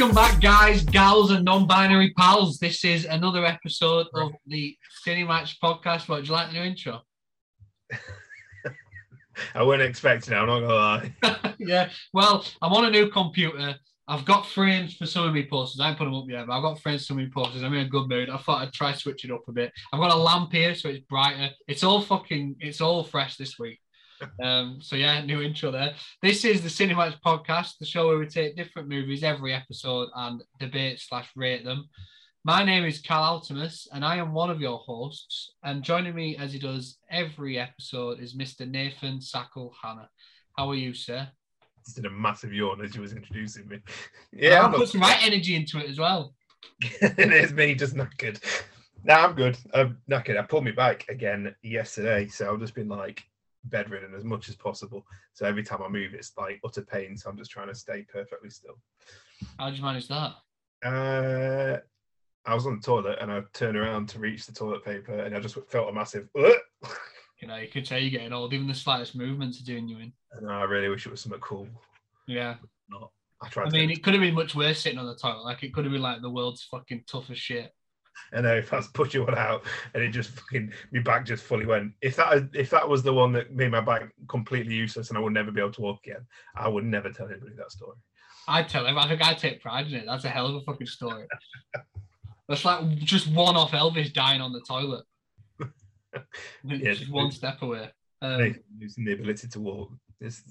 Welcome back, guys, gals, and non-binary pals. This is another episode of the Cinematch podcast. What, would you like the new intro? I wasn't expecting it, I'm not gonna lie. yeah. Well, I'm on a new computer. I've got frames for some of my posters. I haven't put them up yet, but I've got frames for some of my posters. I'm in a good mood. I thought I'd try switch it up a bit. I've got a lamp here, so it's brighter. It's all fucking, it's all fresh this week. Um, so yeah, new intro there. This is the Cinematch podcast, the show where we take different movies every episode and debate slash rate them. My name is Cal Altimus, and I am one of your hosts. And joining me as he does every episode is Mr. Nathan Sackle Hannah. How are you, sir? Just did a massive yawn as you was introducing me. Yeah, I put some right energy into it as well. it is me just knackered. Now I'm good. I'm knackered. I pulled me back again yesterday, so I've just been like bedridden as much as possible. So every time I move, it's like utter pain. So I'm just trying to stay perfectly still. How did you manage that? Uh, I was on the toilet and I turned around to reach the toilet paper and I just felt a massive. you know, you could say you're getting old. Even the slightest movements are doing you in. And I really wish it was something cool. Yeah. Not. I tried. I mean, it could have been much worse sitting on the toilet. Like it could have been like the world's fucking toughest shit. I then if I was pushing one out and it just fucking my back just fully went. If that if that was the one that made my back completely useless and I would never be able to walk again, I would never tell anybody that story. I'd tell him. I think I'd take pride in it. That's a hell of a fucking story. That's like just one off Elvis dying on the toilet. yeah, just one step away. Um, losing the ability to walk. It's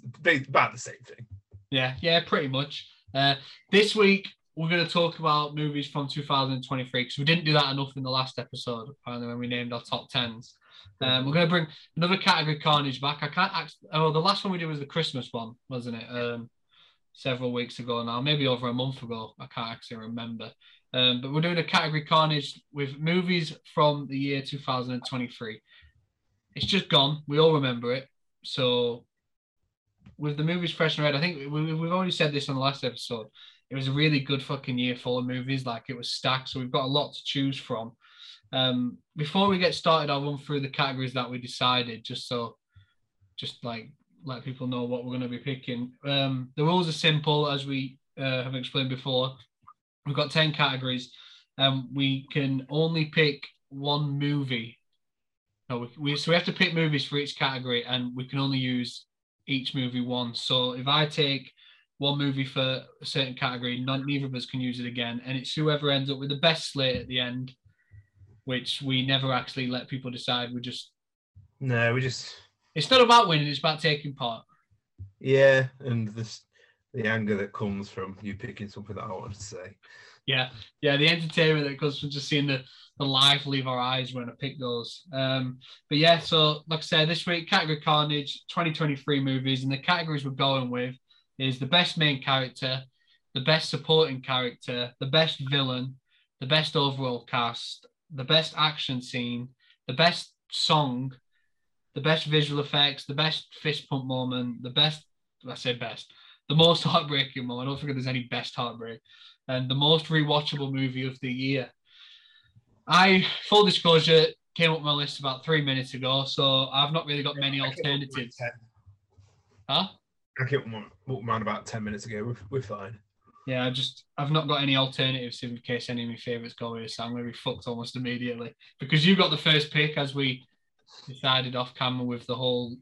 about the same thing. Yeah, yeah, pretty much. Uh, this week we're going to talk about movies from 2023 because we didn't do that enough in the last episode. Apparently, when we named our top tens, um, we're going to bring another category Carnage back. I can't. Actually, oh, the last one we did was the Christmas one, wasn't it? Um, several weeks ago now, maybe over a month ago. I can't actually remember. Um, but we're doing a category Carnage with movies from the year 2023. It's just gone. We all remember it. So, with the movies fresh and red, I think we, we've already said this on the last episode it was a really good fucking year full of movies. Like it was stacked, so we've got a lot to choose from. Um, before we get started, I'll run through the categories that we decided, just so, just like let people know what we're going to be picking. Um, the rules are simple, as we uh, have explained before. We've got ten categories, and um, we can only pick one movie. No, we, we so we have to pick movies for each category, and we can only use each movie once. So if I take one movie for a certain category, none, neither of us can use it again, and it's whoever ends up with the best slate at the end, which we never actually let people decide. We just no, we just. It's not about winning; it's about taking part. Yeah, and this the anger that comes from you picking something that I wanted to say. Yeah, yeah, the entertainment that comes from just seeing the, the life leave our eyes when I pick those. Um, but yeah, so like I said, this week category Carnage 2023 movies, and the categories we're going with is the best main character, the best supporting character, the best villain, the best overall cast, the best action scene, the best song, the best visual effects, the best fist pump moment, the best, I say best, the most heartbreaking moment. I don't think there's any best heartbreak, and the most rewatchable movie of the year. I, full disclosure, came up my list about three minutes ago, so I've not really got many alternatives. Huh? I around about 10 minutes ago. We're, we're fine. Yeah, I just I've not got any alternatives in case any of my favourites go here, so I'm gonna be fucked almost immediately. Because you got the first pick as we decided off camera with the whole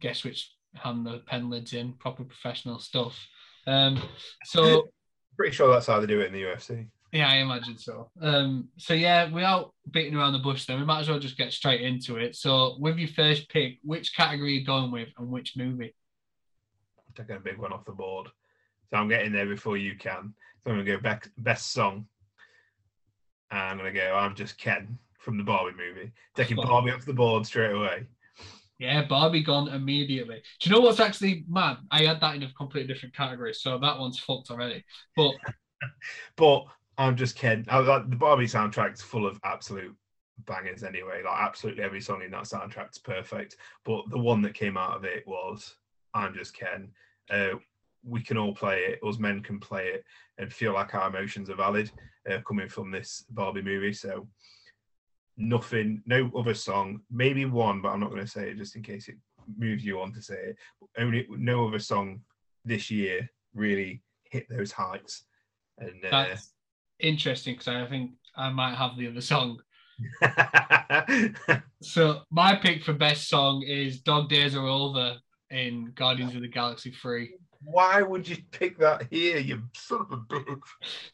guess which hand the pen lids in, proper professional stuff. Um so pretty sure that's how they do it in the UFC. Yeah, I imagine so. Um, so yeah, without beating around the bush, then we might as well just get straight into it. So, with your first pick, which category are you going with, and which movie? Taking a big one off the board. So I'm getting there before you can. So I'm gonna go back, best song. And I'm gonna go. I'm just Ken from the Barbie movie, taking Barbie off the board straight away. Yeah, Barbie gone immediately. Do you know what's actually mad? I had that in a completely different category, so that one's fucked already. But but I'm just Ken. I, like, the Barbie soundtrack's full of absolute bangers anyway. Like absolutely every song in that soundtrack's perfect. But the one that came out of it was I'm just Ken. Uh, we can all play it. Us men can play it and feel like our emotions are valid uh, coming from this Barbie movie. So nothing, no other song, maybe one, but I'm not going to say it just in case it moves you on to say it. Only no other song this year really hit those heights And uh, That's interesting because I think I might have the other song. So my pick for best song is "Dog Days Are Over" in Guardians of the Galaxy Three why would you pick that here, you son of a bitch?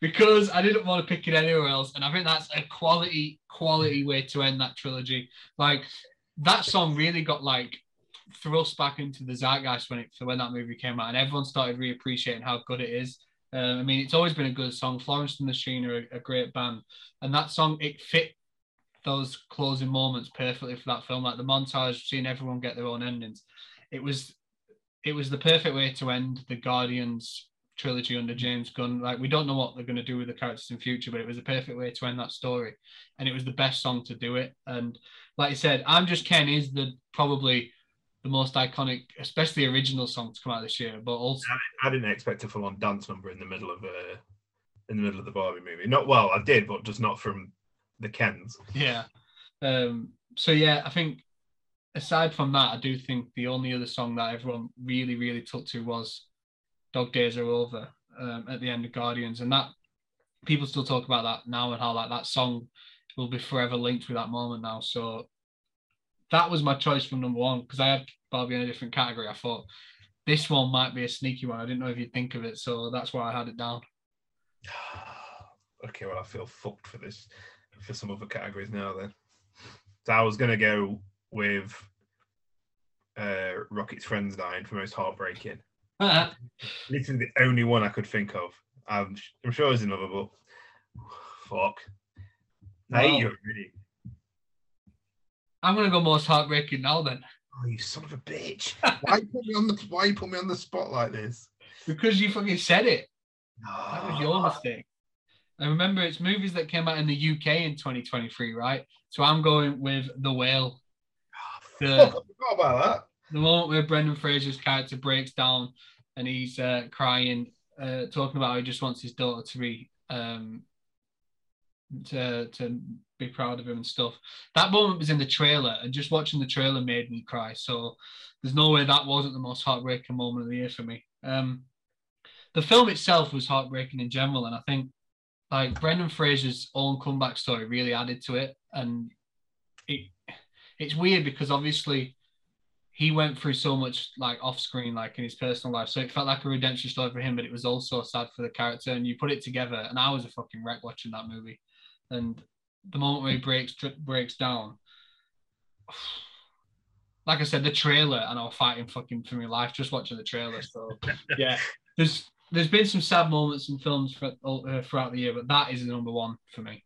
because I didn't want to pick it anywhere else, and I think that's a quality quality way to end that trilogy. Like that song really got like thrust back into the zeitgeist when it when that movie came out, and everyone started reappreciating how good it is. Uh, I mean, it's always been a good song. Florence and the Machine are a, a great band, and that song it fit those closing moments perfectly for that film. Like the montage, seeing everyone get their own endings. It was it was the perfect way to end the Guardians trilogy under James Gunn. Like we don't know what they're going to do with the characters in future, but it was a perfect way to end that story, and it was the best song to do it. And like I said, "I'm Just Ken" is the probably the most iconic, especially original song to come out this year. But also, I, didn't expect a full-on dance number in the middle of a uh, in the middle of the Barbie movie. Not well, I did, but just not from the Kens. Yeah. Um, so yeah, I think aside from that, I do think the only other song that everyone really, really took to was Dog Days Are Over um, at the end of Guardians. And that people still talk about that now and how like that song will be forever linked with that moment now. So that was my choice from number one because I had Barbie in a different category. I thought this one might be a sneaky one. I didn't know if you'd think of it. So that's why I had it down. okay, well, I feel fucked for this, for some other categories now then. So I was going to go with uh, Rocket's friends dying for most heartbreaking. Literally the only one I could think of. I'm, I'm sure there's another, but fuck. I hate you already. I'm gonna go most heartbreaking now then. Oh, you son of a bitch! why put me on the Why you put me on the spot like this? Because you fucking said it. That was your mistake. I remember it's movies that came out in the UK in 2023, right? So I'm going with The Whale the, I forgot about that. The moment where Brendan Fraser's character breaks down and he's uh, crying, uh, talking about how he just wants his daughter to be um, to to be proud of him and stuff. That moment was in the trailer, and just watching the trailer made me cry. So there's no way that wasn't the most heartbreaking moment of the year for me. Um, the film itself was heartbreaking in general, and I think like Brendan Fraser's own comeback story really added to it, and it's weird because obviously he went through so much like off screen, like in his personal life. So it felt like a redemption story for him, but it was also sad for the character. And you put it together, and I was a fucking wreck watching that movie. And the moment where he breaks breaks down, like I said, the trailer, and I was fighting fucking for my life just watching the trailer. So yeah, there's there's been some sad moments in films for, uh, throughout the year, but that is the number one for me.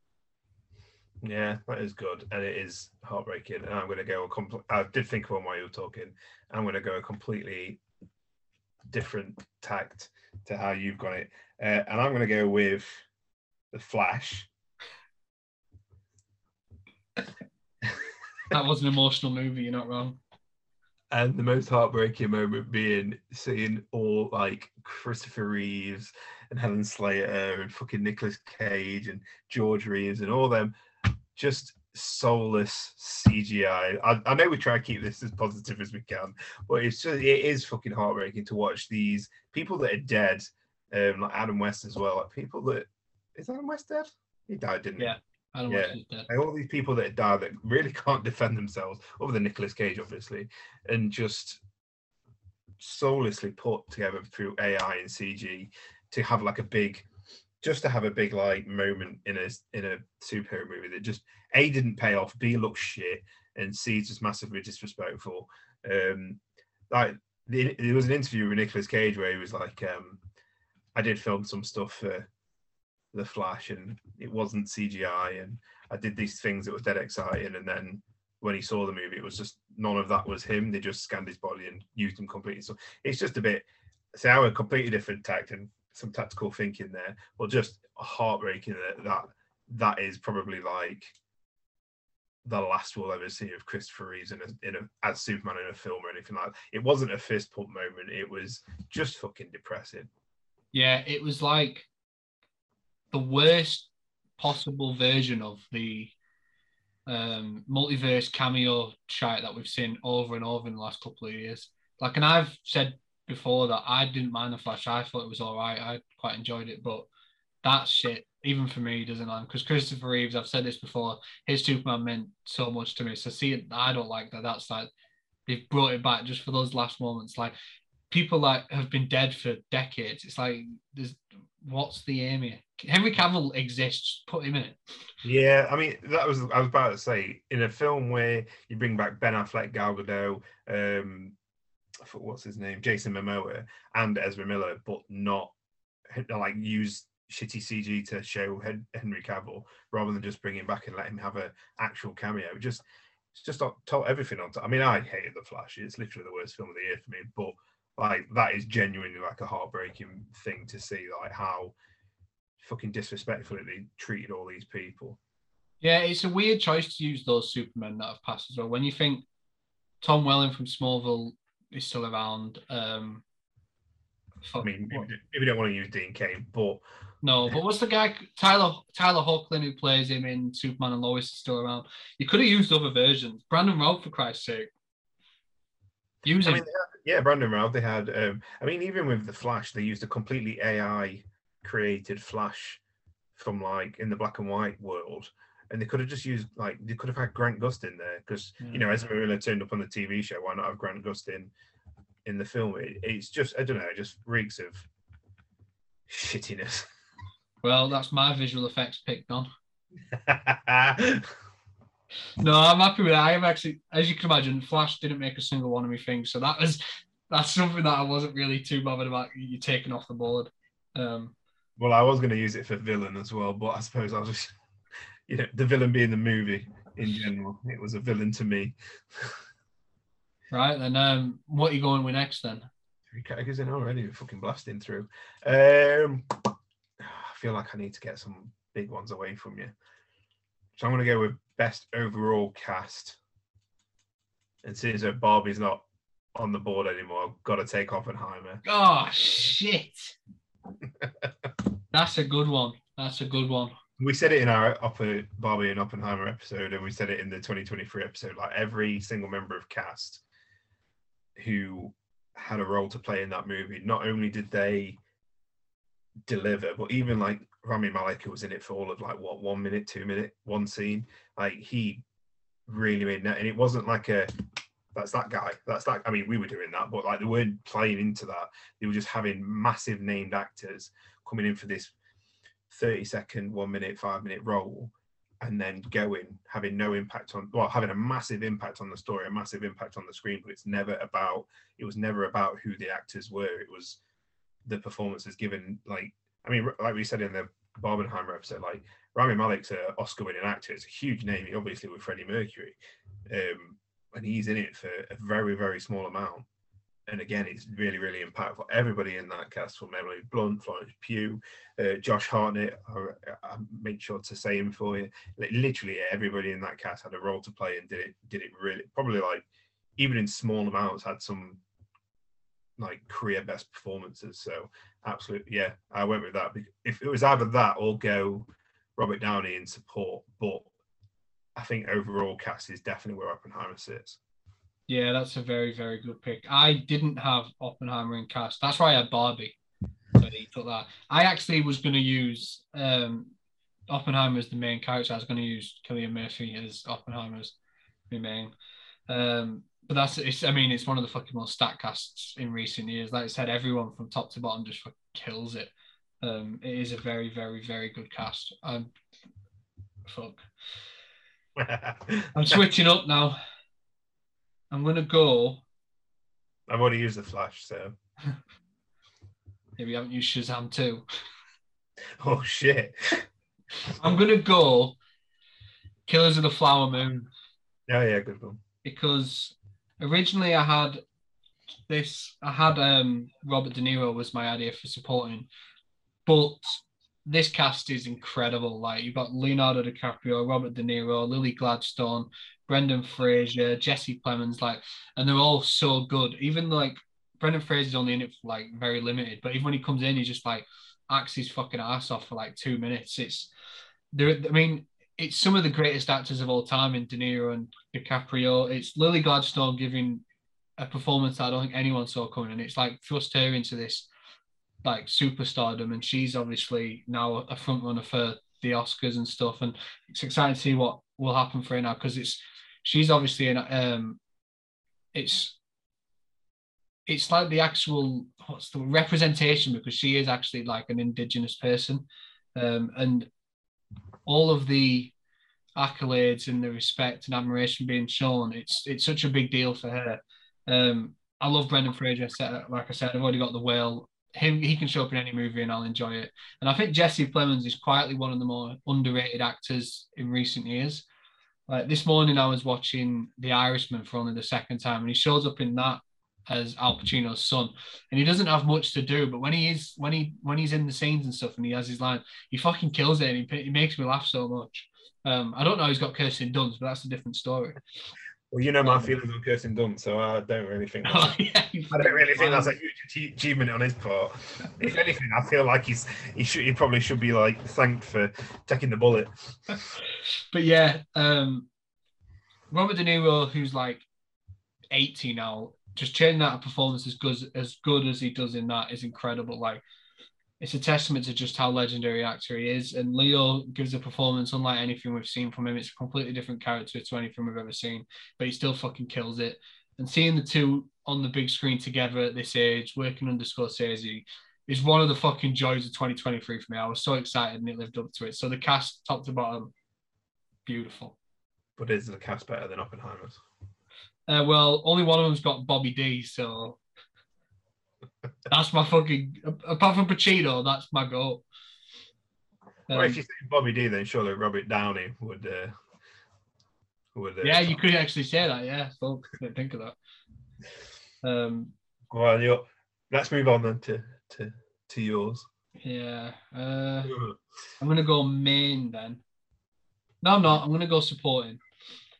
Yeah, that is good, and it is heartbreaking. And I'm going to go a compl- I did think of one while you were talking. I'm going to go a completely different tact to how you've got it, uh, and I'm going to go with the Flash. that was an emotional movie. You're not wrong. And the most heartbreaking moment being seeing all like Christopher Reeves and Helen Slater and fucking Nicolas Cage and George Reeves and all them just soulless CGI. I, I, know we try to keep this as positive as we can, but it's just it is fucking heartbreaking to watch these people that are dead, um, like Adam West as well. Like people that is Adam West dead? He died, didn't he? Yeah. Adam yeah, West dead. Like all these people that die that really can't defend themselves, other than Nicolas Cage, obviously, and just soullessly put together through AI and CG to have like a big just to have a big like moment in a in a superhero movie that just a didn't pay off, b looks shit, and c is just massively disrespectful. Um, like the, there was an interview with Nicolas Cage where he was like, um, "I did film some stuff for the Flash, and it wasn't CGI, and I did these things that was dead exciting, and then." When he saw the movie, it was just none of that was him. They just scanned his body and used him completely. So it's just a bit, so our completely different tact and some tactical thinking there, but just heartbreaking that that that is probably like the last we'll ever see of Christopher Reeves in a, in a as Superman in a film or anything like that. It wasn't a fist pump moment. It was just fucking depressing. Yeah, it was like the worst possible version of the um, multiverse cameo shite that we've seen over and over in the last couple of years. Like, and I've said before that I didn't mind the Flash. I thought it was all right. I quite enjoyed it, but that shit, even for me, doesn't land because Christopher Reeves. I've said this before. His Superman meant so much to me. So see, I don't like that. That's like they've brought it back just for those last moments. Like people like have been dead for decades. It's like there's what's the aim here? Henry Cavill exists. Put him in it. Yeah, I mean that was I was about to say in a film where you bring back Ben Affleck, Gal Gadot, um, what's his name, Jason Momoa, and Ezra Miller, but not like use shitty CG to show Henry Cavill rather than just bring him back and let him have an actual cameo. Just it's just told everything on. Top. I mean, I hated the Flash. It's literally the worst film of the year for me, but like that is genuinely like a heartbreaking thing to see, like how fucking disrespectfully they treated all these people. Yeah, it's a weird choice to use those Supermen that have passed as well. When you think Tom Welling from Smallville is still around. Um, I mean, if you don't want to use Dean Cain, but no, but what's the guy Tyler Tyler Hoechlin who plays him in Superman and Lois is still around? You could have used other versions. Brandon Routh, for Christ's sake. Use him. I mean, yeah, Brandon Routh. They had. Um, I mean, even with the Flash, they used a completely AI created Flash from like in the black and white world, and they could have just used like they could have had Grant Gustin there because yeah. you know Ezra Miller turned up on the TV show. Why not have Grant Gustin in the film? It, it's just I don't know. It just reeks of shittiness. Well, that's my visual effects pick, Don. no, I'm happy with it. I am actually, as you can imagine, Flash didn't make a single one of me things, so that was that's something that I wasn't really too bothered about you taking off the board. Um, well, I was going to use it for villain as well, but I suppose I was just, you know, the villain being the movie in general, it was a villain to me. right, then, um, what are you going with next then? Three categories in already, fucking blasting through. Um, I feel like I need to get some big ones away from you. So I'm going to go with best overall cast. And since that Barbie's not on the board anymore, I've got to take Oppenheimer. Oh shit! That's a good one. That's a good one. We said it in our Upper Barbie and Oppenheimer episode, and we said it in the 2023 episode. Like every single member of cast who had a role to play in that movie, not only did they deliver, but even like Rami Malek, who was in it for all of like what one minute, two minute, one scene, like he really made that, and it wasn't like a that's that guy, that's that. I mean, we were doing that, but like they weren't playing into that. They were just having massive named actors coming in for this 30 second, one minute, five minute role, and then going, having no impact on, well, having a massive impact on the story, a massive impact on the screen, but it's never about, it was never about who the actors were. It was the performances given, like, I mean, like we said in the Barbenheimer episode, like Rami Malek's an Oscar-winning actor. It's a huge name, obviously with Freddie Mercury, um, and he's in it for a very, very small amment. And again, it's really, really impactful. Everybody in that cast, from Emily Blunt, Florence Pugh, uh, Josh Hartnett, I, I make sure to say him for you. Literally, everybody in that cast had a role to play and did it. Did it really? Probably like even in small amounts, had some like career best performances. So absolutely, yeah, I went with that. If it was either that or go Robert Downey in support, but I think overall cast is definitely where Oppenheimer sits. Yeah, that's a very very good pick. I didn't have Oppenheimer in cast. That's why I had Barbie. So he took that. I actually was going to use um, Oppenheimer as the main character. I was going to use Cillian Murphy as Oppenheimer's main. Um, but that's it's. I mean, it's one of the fucking most stat casts in recent years. Like I said, everyone from top to bottom just kills it. Um, it is a very, very, very good cast. Um, fuck. I'm switching up now. I'm gonna go. I've already used the flash, so. Maybe you haven't used Shazam too. Oh shit! I'm gonna go. Killers of the Flower Moon. Yeah, yeah, good one. Because originally I had this I had um Robert De Niro was my idea for supporting, but this cast is incredible. Like you've got Leonardo DiCaprio, Robert De Niro, Lily Gladstone, Brendan Fraser, Jesse Plemons, like, and they're all so good. Even like Brendan Fraser's only in it for like very limited, but even when he comes in, he just like acts his fucking ass off for like two minutes. It's there. I mean, it's some of the greatest actors of all time in De Niro and DiCaprio. It's Lily Gladstone giving a performance I don't think anyone saw coming, and it's like thrust her into this like superstardom, and she's obviously now a front runner for the Oscars and stuff. And it's exciting to see what will happen for her now because it's she's obviously an um, it's it's like the actual what's the representation because she is actually like an indigenous person, um, and all of the accolades and the respect and admiration being shown, it's it's such a big deal for her. Um, I love Brendan Fraser. Like I said, I've already got the whale. Him, he can show up in any movie and I'll enjoy it. And I think Jesse Plemons is quietly one of the more underrated actors in recent years. Like this morning, I was watching The Irishman for only the second time, and he shows up in that as Al Pacino's son, and he doesn't have much to do. But when he is when he when he's in the scenes and stuff, and he has his line, he fucking kills it, and he, he makes me laugh so much. Um, I don't know. He's got Kirsten Dunst, but that's a different story. Well, you know my feelings on Kirsten Dunst, so I don't really think. Oh, yeah, I don't really think that's a huge achievement on his part. if anything, I feel like he's he should he probably should be like thanked for taking the bullet. but yeah, um, Robert De Niro, who's like eighty now, just changing that performance as good as good as he does in that is incredible. Like it's a testament to just how legendary actor he is. And Leo gives a performance unlike anything we've seen from him. It's a completely different character to anything we've ever seen, but he still fucking kills it. And seeing the two on the big screen together at this age, working under Scorsese, is one of the fucking joys of 2023 for me. I was so excited and it lived up to it. So the cast, top to bottom, beautiful. But is the cast better than Oppenheimer's? Uh, well, only one of them's got Bobby D, so that's my fucking. Apart from Pacino, that's my goal. Um, well, if you say Bobby D, then surely Robert Downey would. Uh, would uh, yeah, you could actually say that. Yeah, so didn't think of that. Um, well, you let's move on then to to to yours. Yeah, uh, I'm gonna go main then. No, I'm not. I'm gonna go supporting.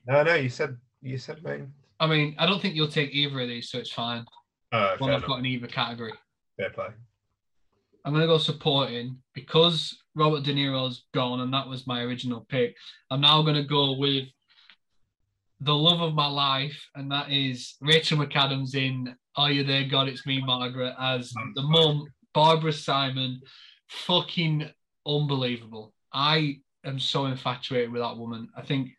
No, no, you said you said main. I mean, I don't think you'll take either of these, so it's fine. Uh, one I've got in either category. Fair play. I'm gonna go supporting because Robert De Niro's gone, and that was my original pick. I'm now gonna go with the love of my life, and that is Rachel McAdams in Are You There, God? It's Me, Margaret, as the mum, Barbara Simon. Fucking unbelievable. I am so infatuated with that woman. I think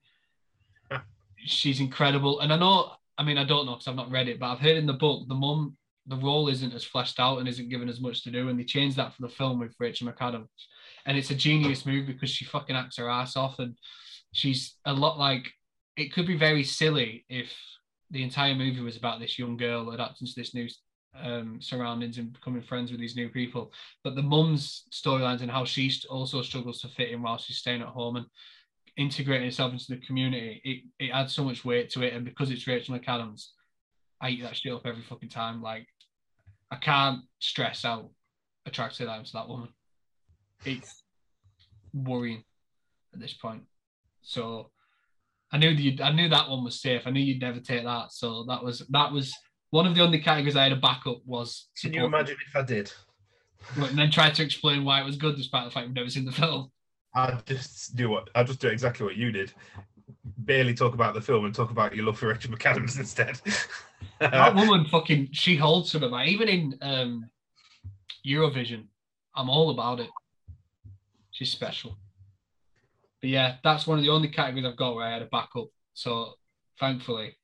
she's incredible. And I know, I mean, I don't know because I've not read it, but I've heard in the book the mum, the role isn't as fleshed out and isn't given as much to do. And they changed that for the film with Rachel McAdams. And it's a genius move because she fucking acts her ass off. And she's a lot like, it could be very silly if the entire movie was about this young girl adapting to this new um, surroundings and becoming friends with these new people. But the mum's storylines and how she also struggles to fit in while she's staying at home and integrating itself into the community, it, it adds so much weight to it. And because it's Rachel McAdams, I eat that shit up every fucking time. Like, I can't stress how attracted I am to that woman. It's worrying at this point. So I knew you, I knew that one was safe. I knew you'd never take that. So that was that was one of the only categories I had a backup was. Can you imagine if I did? And then try to explain why it was good, despite the fact we've never seen the film. I just do what I just do exactly what you did. Barely talk about the film and talk about your love for Rachel McAdams instead. that woman fucking she holds some of my even in um Eurovision. I'm all about it. She's special. But yeah, that's one of the only categories I've got where I had a backup. So thankfully.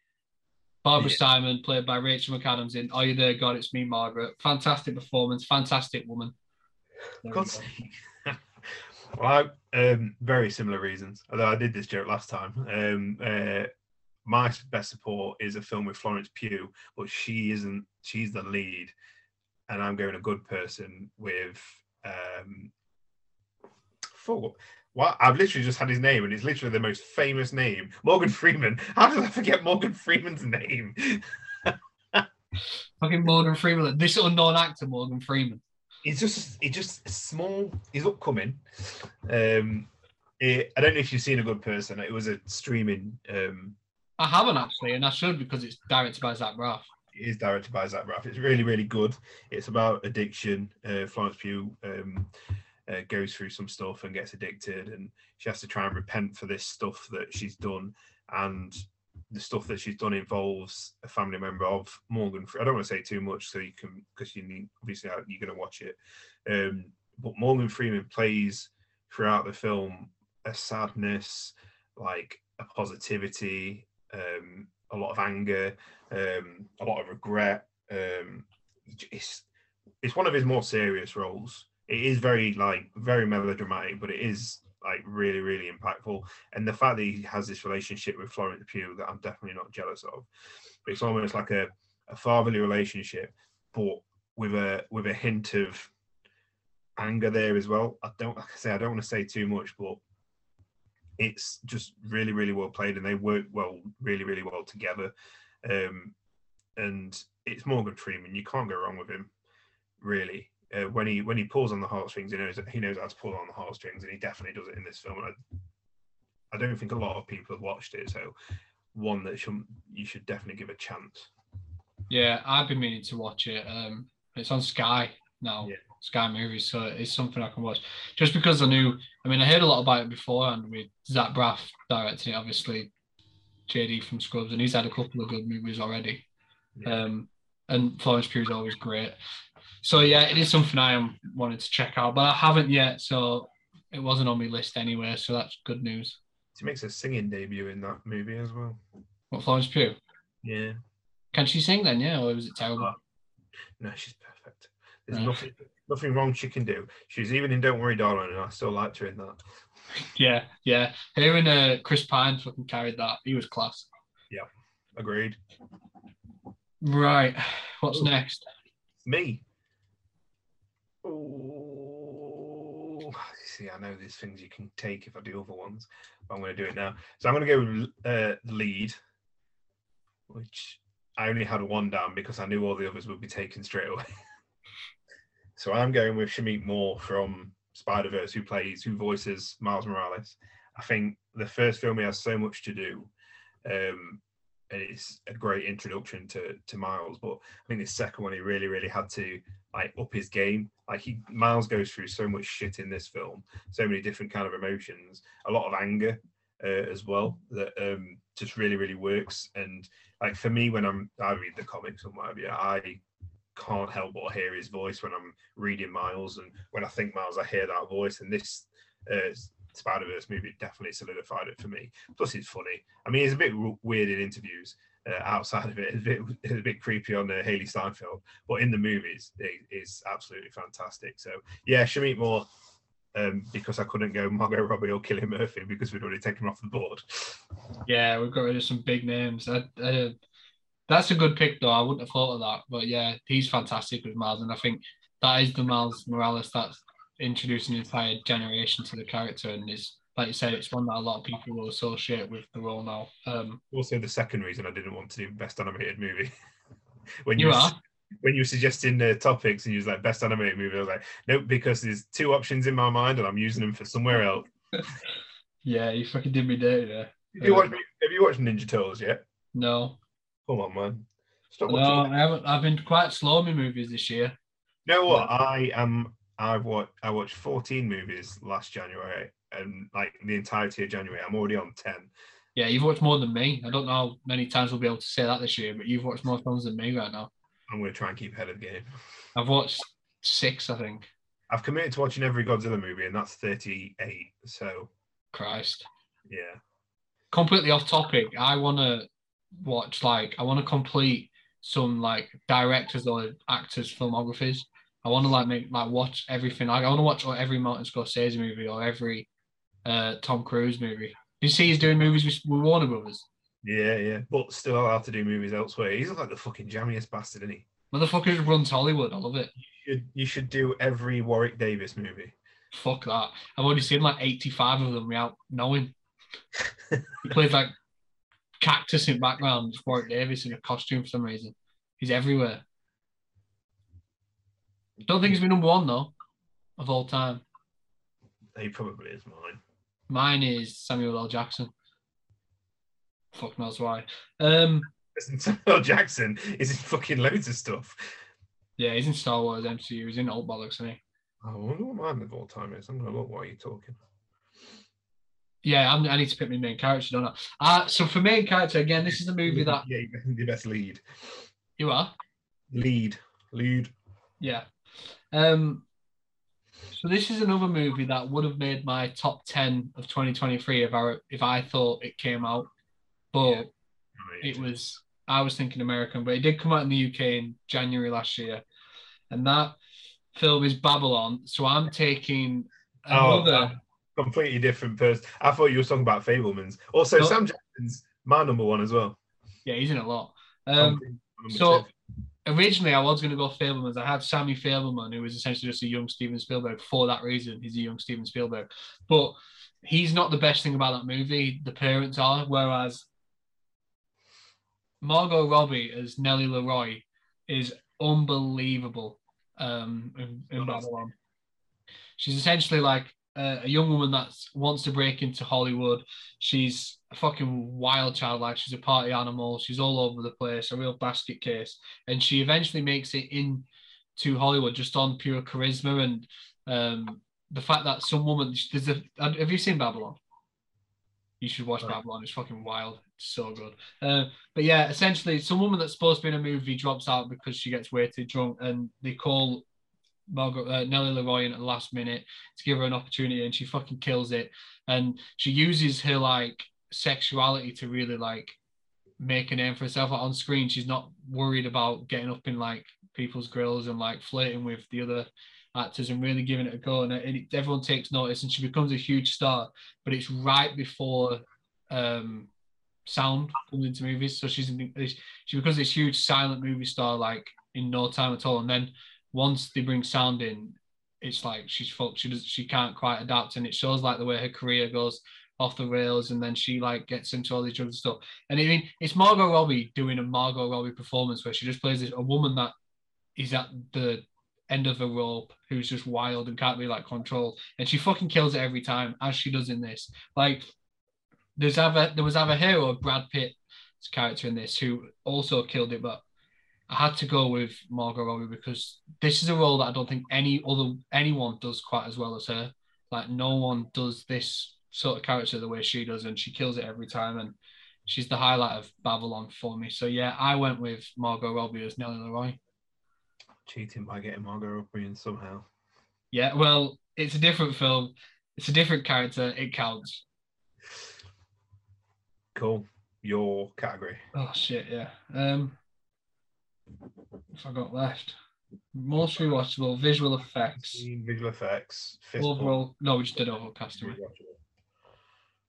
Barbara yeah. Simon, played by Rachel McAdams in Are You There, God? It's Me, Margaret. Fantastic performance, fantastic woman. God's sake. Well, um, very similar reasons. Although I did this joke last time. Um, uh, my best support is a film with Florence Pugh, but she isn't. She's the lead, and I'm going a good person with. Um, what I've literally just had his name, and it's literally the most famous name, Morgan Freeman. How did I forget Morgan Freeman's name? Fucking Morgan Freeman, this unknown actor, Morgan Freeman he's just he's just small. He's upcoming. Um, it, I don't know if you've seen a good person. It was a streaming. Um, I haven't actually, and I should because it's directed by Zach Braff. It is directed by Zach Braff. It's really really good. It's about addiction. Uh, Florence Pugh um, uh, goes through some stuff and gets addicted, and she has to try and repent for this stuff that she's done. And the stuff that she's done involves a family member of Morgan. I don't want to say too much, so you can because you need obviously you're going to watch it. Um, but Morgan Freeman plays throughout the film a sadness, like a positivity, um, a lot of anger, um, a lot of regret. Um, it's it's one of his more serious roles. It is very like very melodramatic, but it is like really really impactful. And the fact that he has this relationship with Florence Pugh that I'm definitely not jealous of. But it's almost like a, a fatherly relationship, but with a with a hint of anger there as well. I don't like I say I don't want to say too much, but it's just really really well played and they work well really really well together. Um, and it's Morgan Freeman. You can't go wrong with him, really. Uh, when he when he pulls on the heartstrings, he knows he knows how to pull on the heartstrings, and he definitely does it in this film. And I, I don't think a lot of people have watched it, so one that should, you should definitely give a chance. Yeah, I've been meaning to watch it. Um, it's on Sky now, Yeah. Sky Movies, so it's something I can watch. Just because I knew, I mean, I heard a lot about it before, and with Zach Braff directing it, obviously, JD from Scrubs, and he's had a couple of good movies already. Yeah. Um, and Florence Pugh is always great. So yeah, it is something I am wanting to check out, but I haven't yet, so it wasn't on my list anyway. So that's good news. She makes a singing debut in that movie as well. What Florence Pugh? Yeah. Can she sing then? Yeah, or was it terrible? Uh, No, she's perfect. There's Right. nothing nothing wrong she can do. She's even in Don't Worry Darling, and I still liked her in that. Yeah, yeah. Her and uh, Chris Pine fucking carried that. He was class. Yeah, agreed. Right. What's Ooh. next? Me. Oh, see, I know there's things you can take if I do other ones, but I'm going to do it now. So I'm going to go uh, lead, which I only had one down because I knew all the others would be taken straight away. so I'm going with Shameik Moore from Spider Verse, who plays, who voices Miles Morales. I think the first film he has so much to do. Um, it's a great introduction to to Miles. But I think the second one he really, really had to like up his game. Like he Miles goes through so much shit in this film, so many different kind of emotions, a lot of anger uh, as well that um just really, really works. And like for me, when I'm I read the comics and whatever, I can't help but hear his voice when I'm reading Miles, and when I think Miles, I hear that voice. And this uh, Spider Verse movie definitely solidified it for me. Plus, it's funny. I mean, he's a bit weird in interviews. Uh, outside of it, a bit, a bit creepy on uh, Hailee Steinfeld, but in the movies, it is absolutely fantastic. So, yeah, Shameik Moore, um, because I couldn't go Margot Robbie or Cillian Murphy because we'd already taken him off the board. Yeah, we've got rid of some big names. I, I, that's a good pick, though. I wouldn't have thought of that. But yeah, he's fantastic with Miles. And I think that is the Miles Morales that's introducing an entire generation to the character. And is, like you said, it's one that a lot of people will associate with the role now. Um, Also, the second reason I didn't want to do best animated movie. when you were- are? when you were suggesting uh, topics and you was like best animated movie, I was like, nope, because there's two options in my mind and I'm using them for somewhere else. Yeah, you fucking did me dirty there. Have you Uh, watched, have you watched Ninja Turtles yet? No. Come on, man. Stop No, watching. I haven't. I've been quite slow in my movies this year. You know what? I am. I've watched. I watched 14 movies last January, and like the entirety of January, I'm already on 10. Yeah, you've watched more than me. I don't know how many times we'll be able to say that this year, but you've watched more films than me right now. I'm going to try and keep ahead of the game. I've watched six, I think. I've committed to watching every Godzilla movie, and that's 38. So Christ. yeah, Completely off topic. I want to watch, like, I want to complete some, like, directors or actors' filmographies. I want to, like, make, like, watch everything. Like, I want to watch every Martin Scorsese movie or every uh, Tom Cruise movie. You see, he's doing movies with, with Warner Brothers. yeah, yeah. But still allowed to do movies elsewhere. He's like the fucking jammiest bastard, isn't he? Motherfucker runs Hollywood. I love it. You should, you should do every Warwick Davis movie. Fuck that. I've only seen like 85 of them without knowing. he plays like cactus in background, Warwick Davis in a costume for some reason. He's everywhere. Don't think he's been number one though, of all time. He probably is mine. Mine is Samuel L. Jackson. Fuck knows why. Um, Samuel Jackson is in fucking loads of stuff. yeah, he's in Star Wars MCU. He's in Old Bollocks, isn't he? I wonder what mine of all time is. I'm gonna look while you're talking. Yeah, I'm, I need to pick my main character, don't I? Uh, so for main character, again, this is the movie that yeah, you're the best lead. you are. Lead. Lead. Yeah. Um. So this is another movie that would have made my top ten of 2023 if I if I thought it came out, but Yeah. it was I was thinking American, but it did come out in the UK in January last year, and that film is Babylon. So I'm taking Oh, another. completely different person. I thought you were talking about Fabelmans. Also, No. Sam Jackson's my number one as well. yeah, he's in a lot. Um, so two. Originally I was going to go Fabelmans. I had Sammy Fabelman, who was essentially just a young Steven Spielberg. For that reason, he's a young Steven Spielberg, but he's not the best thing about that movie. The parents are, whereas Margot Robbie as Nellie LaRoy is unbelievable um, in, in Babylon. She's essentially like uh, a young woman that wants to break into Hollywood. She's a fucking wild child, like she's a party animal. She's all over the place, a real basket case, and she eventually makes it in to Hollywood just on pure charisma and um, the fact that some woman. There's a. Have you seen Babylon? You should watch No. Babylon. It's fucking wild. It's so good. Uh, but yeah, essentially, some woman that's supposed to be in a movie drops out because she gets way too drunk, and they call Margaret uh, Nellie LaRoy in at the last minute to give her an opportunity, and she fucking kills it. And she uses her like sexuality to really like make a name for herself on screen. She's not worried about getting up in like people's grills and like flirting with the other actors and really giving it a go. And, and it- everyone takes notice, and she becomes a huge star. But it's right before um, sound comes into movies, so she's she becomes this huge silent movie star like in no time at all. And then once they bring sound in, it's like she's fucked. She does she can't quite adapt, and it shows like the way her career goes off the rails, and then she like gets into all these other stuff. And I mean, it's Margot Robbie doing a Margot Robbie performance where she just plays this a woman that is at the end of the rope who's just wild and can't be like controlled, and she fucking kills it every time, as she does in this. Like there's other there was other hero Brad Pitt's character in this who also killed it, but I had to go with Margot Robbie because this is a role that I don't think any other anyone does quite as well as her. Like no one does this sort of character the way she does, and she kills it every time. And she's the highlight of Babylon for me. So yeah, I went with Margot Robbie as Nellie LaRoy. cheating by getting Margot Robbie in somehow. Yeah, well, it's a different film. It's a different character. It counts. Cool. Your category. Oh shit, yeah. Um, if I got left, most rewatchable visual effects. Visual effects. Fist bump, Overall, no, we just did overall rewatchable.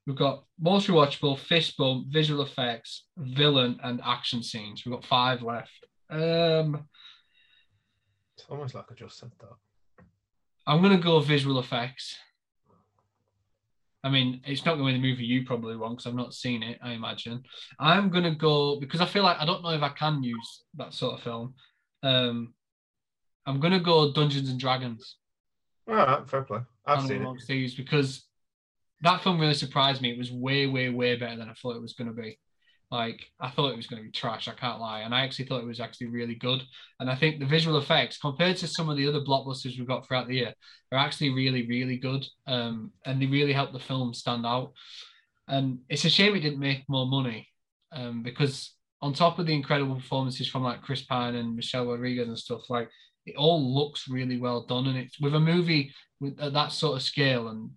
We've got most rewatchable, fist bump, visual effects, villain, and action scenes. We've got five left. Um, It's almost like I just said that. I'm gonna go visual effects. I mean, it's not going to be the movie you probably want because I've not seen it. I imagine I'm gonna go because I feel like I don't know if I can use that sort of film. Um, I'm gonna go Dungeons and Dragons. All right, fair play. I've Animal seen it. Because that film really surprised me. It was way, way, way better than I thought it was going to be. Like I thought it was going to be trash. I can't lie, and I actually thought it was actually really good. And I think the visual effects, compared to some of the other blockbusters we've got throughout the year, are actually really, really good. Um, and they really help the film stand out. And it's a shame it didn't make more money, um, because on top of the incredible performances from like Chris Pine and Michelle Rodriguez and stuff, like it all looks really well done. And it's with a movie with at that sort of scale and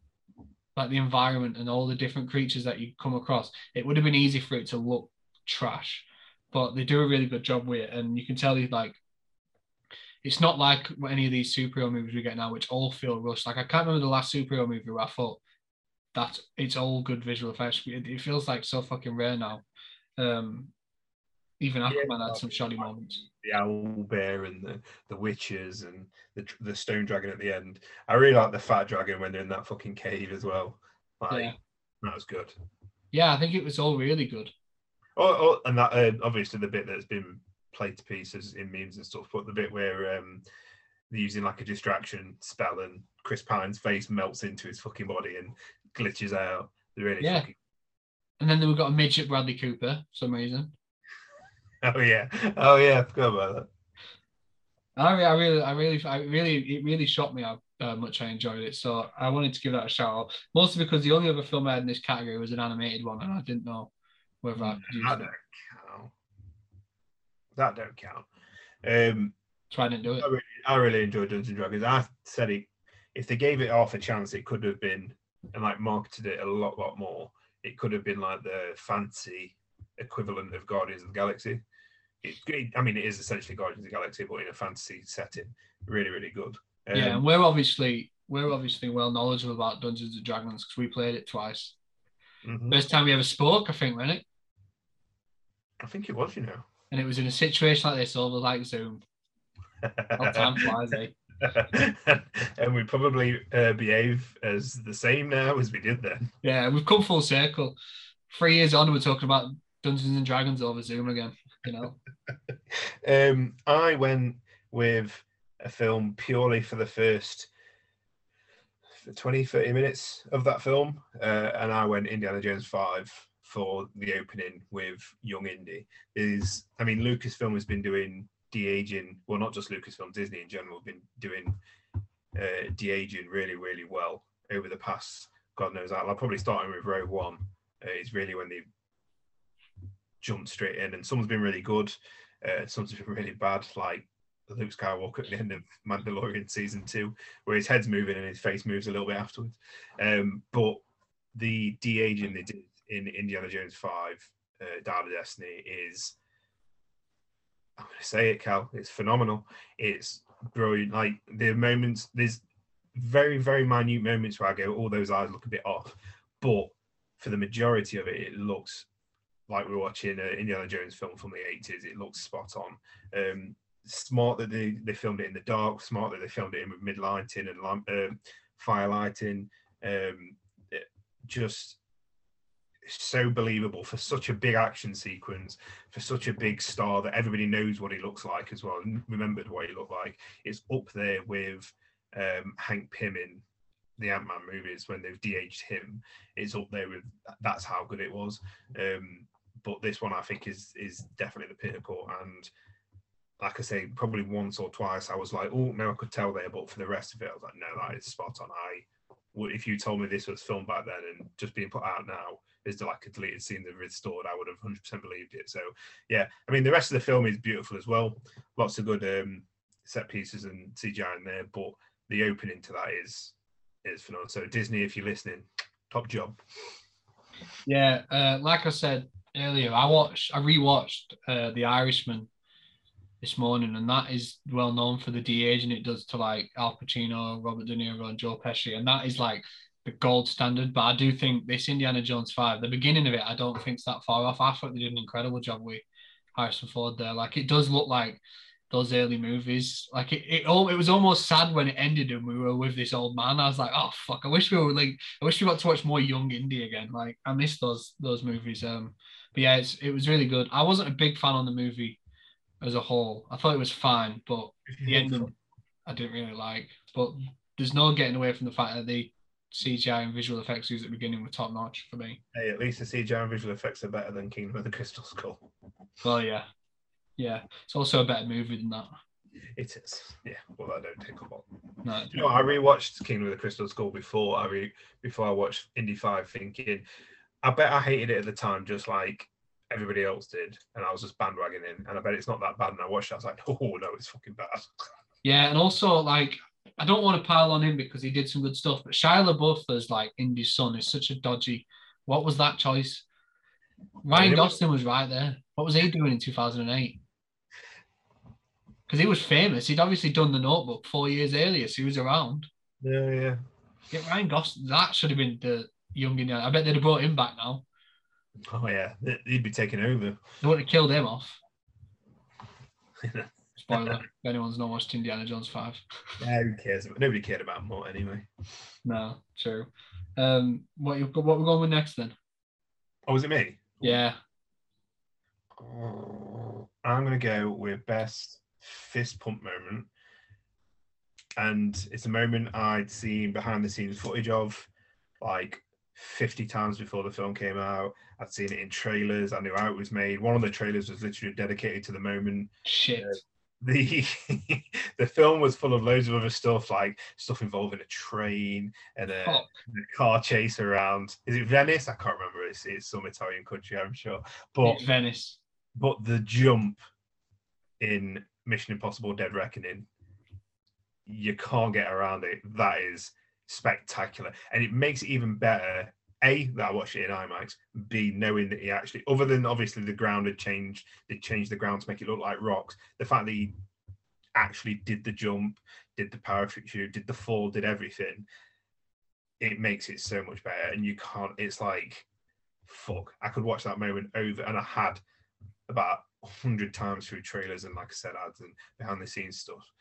like the environment and all the different creatures that you come across, it would have been easy for it to look trash. But they do a really good job with it, and you can tell you like it's not like any of these superhero movies we get now, which all feel rushed. Like I can't remember the last superhero movie where I thought that it's all good visual effects. It, it feels like so fucking rare now. Um, even Aquaman had some shoddy moments. The owl bear and the, the witches and the the stone dragon at the end. I really like the fat dragon when they're in that fucking cave as well. Like Yeah. that was good. Yeah, I think it was all really good. Oh, oh and that uh, obviously the bit that's been played to pieces in memes and stuff, but the bit where um they're using like a distraction spell and Chris Pine's face melts into his fucking body and glitches out. They're really Yeah. fucking And then we've got a midget Bradley Cooper for some reason. Oh yeah. Oh yeah, I forgot about that. I, re- I really, I really, I really, it really shocked me how uh, much I enjoyed it. So I wanted to give that a shout out, mostly because the only other film I had in this category was an animated one, and I didn't know whether I could use That it. don't count. That don't count. Um, So I didn't do it. I really, I really enjoyed Dungeons and Dragons. I said it, if they gave it half a chance, it could have been and like marketed it a lot, lot more. It could have been like the fancy equivalent of Guardians of the Galaxy. It, it- I mean, it is essentially Guardians of the Galaxy, but in a fantasy setting. Really, really good. Um, yeah, and we're obviously we're obviously well knowledgeable about Dungeons and Dragons because we played it twice. mhm. First time we ever spoke, I think, wasn't it? I think it was, you know. And it was in a situation like this over like Zoom. Time flies, eh? and we probably uh, behave as the same now as we did then. Yeah, we've come full circle. Three years on, we're talking about Dungeons and Dragons over Zoom again. You know, Um, I went with a film purely for the first 20, 30 minutes of that film, uh, and I went Indiana Jones 5 for the opening with Young Indy. Is I mean, Lucasfilm has been doing de aging, well, not just Lucasfilm, Disney in general, have been doing uh, de aging really, really well over the past, God knows, like probably starting with Rogue One uh, is really when they jumped straight in, and someone's been really good. Uh, some's been really bad, like Luke Skywalker at the end of Mandalorian season two, where his head's moving and his face moves a little bit afterwards. Um, but the de aging they did in Indiana Jones 5, uh, Dial of Destiny, is, I'm going to say it, Cal, it's phenomenal. It's brilliant. Like the moments, there's very, very minute moments where I go, all those eyes look a bit off. But for the majority of it, it looks like we're watching an Indiana Jones film from the 80s. It looks spot on. Um, smart that they, they filmed it in the dark, smart that they filmed it in with mid lighting and lamp, um, fire lighting. Um, just so believable for such a big action sequence, for such a big star that everybody knows what he looks like as well, and remembered what he looked like. It's up there with um, Hank Pym in the Ant Man movies when they've de-aged him. It's up there with that's how good it was. Um, but this one I think is is definitely the pinnacle. And like I say, probably once or twice I was like, oh no, I could tell there. But for the rest of it, I was like, no, that is spot on. I would if you told me this was filmed back then and just being put out now is like a deleted scene that restored, I would have 100% believed it. So yeah, I mean the rest of the film is beautiful as well. Lots of good um, set pieces and CGI in there, but the opening to that is is phenomenal. So Disney, if you're listening, top job. yeah. Uh, like I said earlier, I watched, I rewatched uh, The Irishman this morning, and that is well known for the de-aging it does to like Al Pacino, Robert De Niro, and Joe Pesci, and that is like the gold standard. But I do think this Indiana Jones Five, the beginning of it, I don't think it's that far off. I thought they did an incredible job with Harrison Ford there. Like it does look like those early movies. Like it, it all it was almost sad when it ended and we were with this old man. I was like, oh fuck, I wish we were like I wish we got to watch more young Indy again. Like I miss those those movies. Um but yeah, it's, it was really good. I wasn't a big fan on the movie as a whole. I thought it was fine, but the ending I didn't really like. But there's no getting away from the fact that the CGI and visual effects used at the beginning were top notch for me. Hey, at least the CGI and visual effects are better than Kingdom of the Crystal Skull. Well, yeah, yeah. It's also a better movie than that. It is. Yeah, well, I don't take a lot. No, You know, I rewatched Kingdom of the Crystal Skull before I re- before I watched Indy Five, thinking, I bet I hated it at the time, just like everybody else did, and I was just bandwagoning. In. And I bet it's not that bad. And I watched it, I was like, oh no, it's fucking bad. Yeah, and also like I don't want to pile on him because he did some good stuff, but Shia LaBeouf as like Indy's son is such a dodgy. What was that choice? Ryan Yeah. Gosling was right there. What was he doing in 2008? Because he was famous. He'd obviously done the Notebook four years earlier, so he was around. Yeah, yeah. Get Ryan Gosling. That should have been the young Indiana. I bet they'd have brought him back now. Oh yeah, he'd be taking over. They would have killed him off. Spoiler: if anyone's not watched Indiana Jones five. Yeah, who cares? Nobody cared about him more anyway. No, true. Um, what you what we're going with next then? Oh, was it me? Yeah, I'm gonna go with best fist pump moment, and it's a moment I'd seen behind the scenes footage of, like 50 times before the film came out. I'd seen it in trailers. I knew how it was made. One of the trailers was literally dedicated to the moment. shit. Uh, the the film was full of loads of other stuff, like stuff involving a train and a, a car chase around. Is it Venice? I can't remember. It's, it's some Italian country, I'm sure. But It's Venice. but the jump in Mission Impossible: Dead Reckoning, you can't get around it. That is spectacular, and it makes it even better. A that I watched it in IMAX. B knowing that he actually, other than obviously the ground had changed, they changed the ground to make it look like rocks. The fact that he actually did the jump, did the parachute shoot, did the fall, did everything. It makes it so much better, and you can't. It's like, fuck. I could watch that moment over, and I had about hundred times through trailers and, like I said, ads and behind the scenes stuff.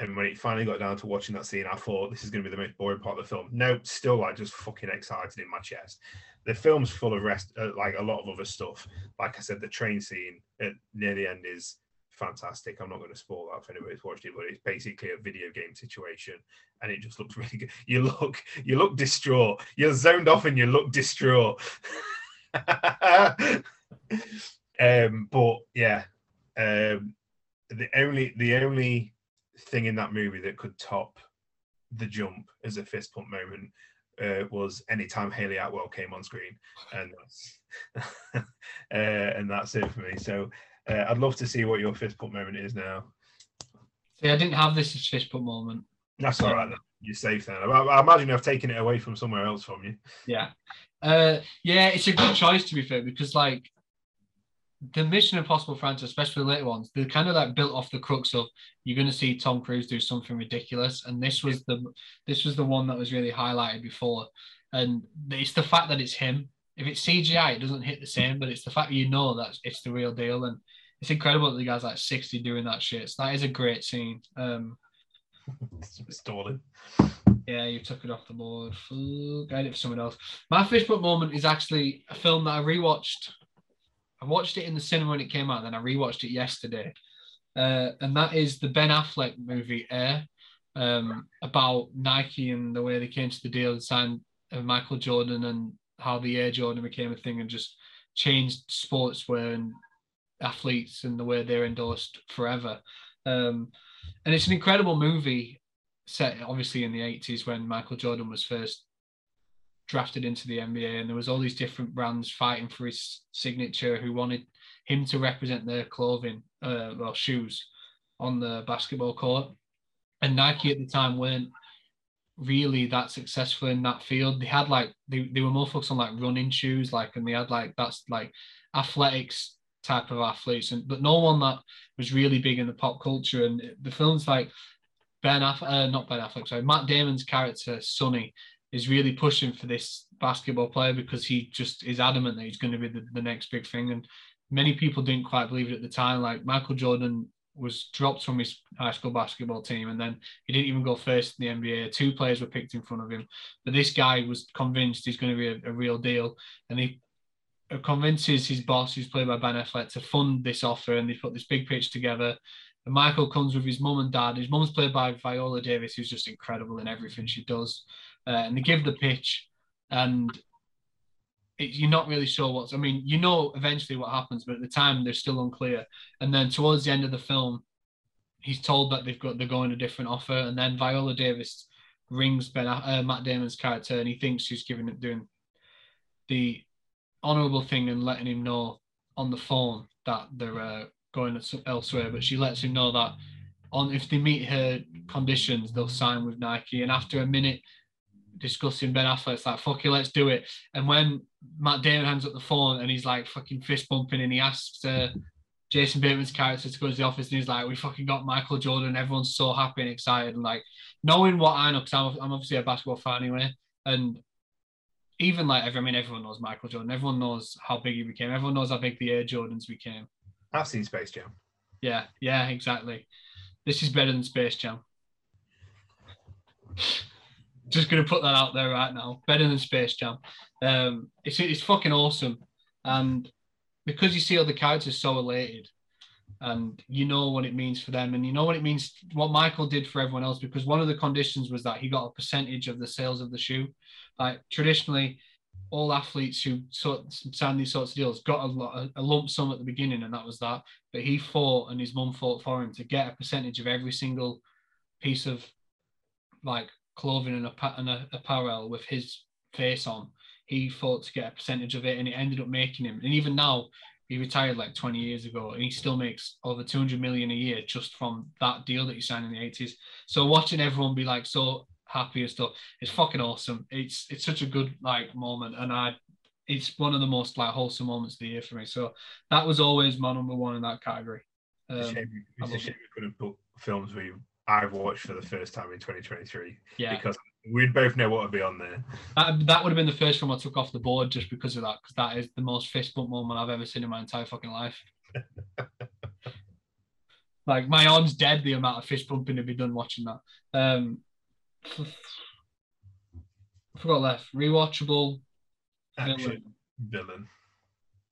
And when it finally got down to watching that scene, I thought this is going to be the most boring part of the film. No, still like just fucking excited in my chest. The film's full of rest, uh, like a lot of other stuff. Like I said, the train scene at near the end is fantastic. I'm not going to spoil that for anyone who's watched it, but it's basically a video game situation, and it just looks really good. You look, you look distraught. You're zoned off, and you look distraught. um, but yeah, um, the only the only thing in that movie that could top the jump as a fist pump moment uh, was anytime Hayley Atwell came on screen, and that's uh, and that's it for me. So uh, I'd love to see what your fist pump moment is now. See, I didn't have this as fist pump moment. That's all right. Then. You're safe then. I, I imagine I've taken it away from somewhere else from you. Yeah. Uh, yeah, it's a good choice to be fair because like the Mission Impossible franchise, especially the later ones, they're kind of like built off the crux of you're going to see Tom Cruise do something ridiculous, and this was the this was the one that was really highlighted before, and it's the fact that it's him. If it's CGI, it doesn't hit the same, but it's the fact that you know that it's the real deal, and it's incredible that the guy's like 60 doing that shit. So that is a great scene. Um, Stalling. yeah, you took it off the board. Fuck, I it for someone else. My pump moment is actually a film that I rewatched. I watched it in the cinema when it came out, then I rewatched it yesterday. Uh, and that is the Ben Affleck movie Air, um, about Nike and the way they came to the deal and signed uh, Michael Jordan and how the Air Jordan became a thing and just changed sportswear and athletes and the way they're endorsed forever. Um, and it's an incredible movie set obviously in the 80s when Michael Jordan was first drafted into the NBA and there was all these different brands fighting for his signature who wanted him to represent their clothing uh, well shoes on the basketball court. And Nike at the time weren't really that successful in that field. They had like they, they were more focused on like running shoes like and they had like that's like athletics type of athletes and but no one that was really big in the pop culture. And the film's like Ben Affleck, uh, not Ben Affleck, sorry, Matt Damon's character Sonny is really pushing for this basketball player because he just is adamant that he's going to be the, the next big thing. And many people didn't quite believe it at the time. Like Michael Jordan was dropped from his high school basketball team, and then he didn't even go first in the NBA. Two players were picked in front of him, but this guy was convinced he's going to be a, a real deal, and he convinces his boss, who's played by Ben Affleck, to fund this offer, and they put this big pitch together. And Michael comes with his mum and dad. His mum's played by Viola Davis, who's just incredible in everything she does. Uh, and they give the pitch, and it, you're not really sure what's. I mean, you know eventually what happens, but at the time they're still unclear. And then towards the end of the film, he's told that they've got they're going a different offer, and then Viola Davis rings Ben uh, Matt Damon's character, and he thinks she's giving it doing the honourable thing and letting him know on the phone that they're uh, going elsewhere. But she lets him know that on if they meet her conditions, they'll sign with Nike. And after a minute discussing Ben Affleck's like, fuck it, let's do it. And when Matt Damon hangs up the phone and he's like fucking fist bumping and he asks uh, Jason Bateman's character to go to the office and he's like, we fucking got Michael Jordan. Everyone's so happy and excited. And like knowing what I know, because I'm, I'm obviously a basketball fan anyway. And even like, I mean, everyone knows Michael Jordan. Everyone knows how big he became. Everyone knows how big the Air Jordans became. I've seen Space Jam. Yeah, yeah, exactly. This is better than Space Jam. Just gonna put that out there right now. Better than Space Jam. Um, it's it's fucking awesome, and because you see all the characters so elated, and you know what it means for them, and you know what it means what Michael did for everyone else. Because one of the conditions was that he got a percentage of the sales of the shoe. Like traditionally, all athletes who sort signed these sorts of deals got a, a lump sum at the beginning, and that was that. But he fought, and his mum fought for him to get a percentage of every single piece of like clothing and, a, and a, apparel with his face on. He fought to get a percentage of it, and it ended up making him. And even now, he retired like 20 years ago, and he still makes over 200 million a year just from that deal that he signed in the 80s. So watching everyone be like so happy and stuff. It's fucking awesome. It's it's such a good like moment, and I it's one of the most like wholesome moments of the year for me. So that was always my number one in that category. Um, it's a shame, it's a shame we couldn't put films we I've watched for the first time in 2023. Yeah, because we'd both know what would be on there. That, that would have been the first film I took off the board just because of that, because that is the most fist bump moment I've ever seen in my entire fucking life. like my arm's dead the amount of fist bumping to be done watching that. Um, I forgot left. Rewatchable. Action villain. villain.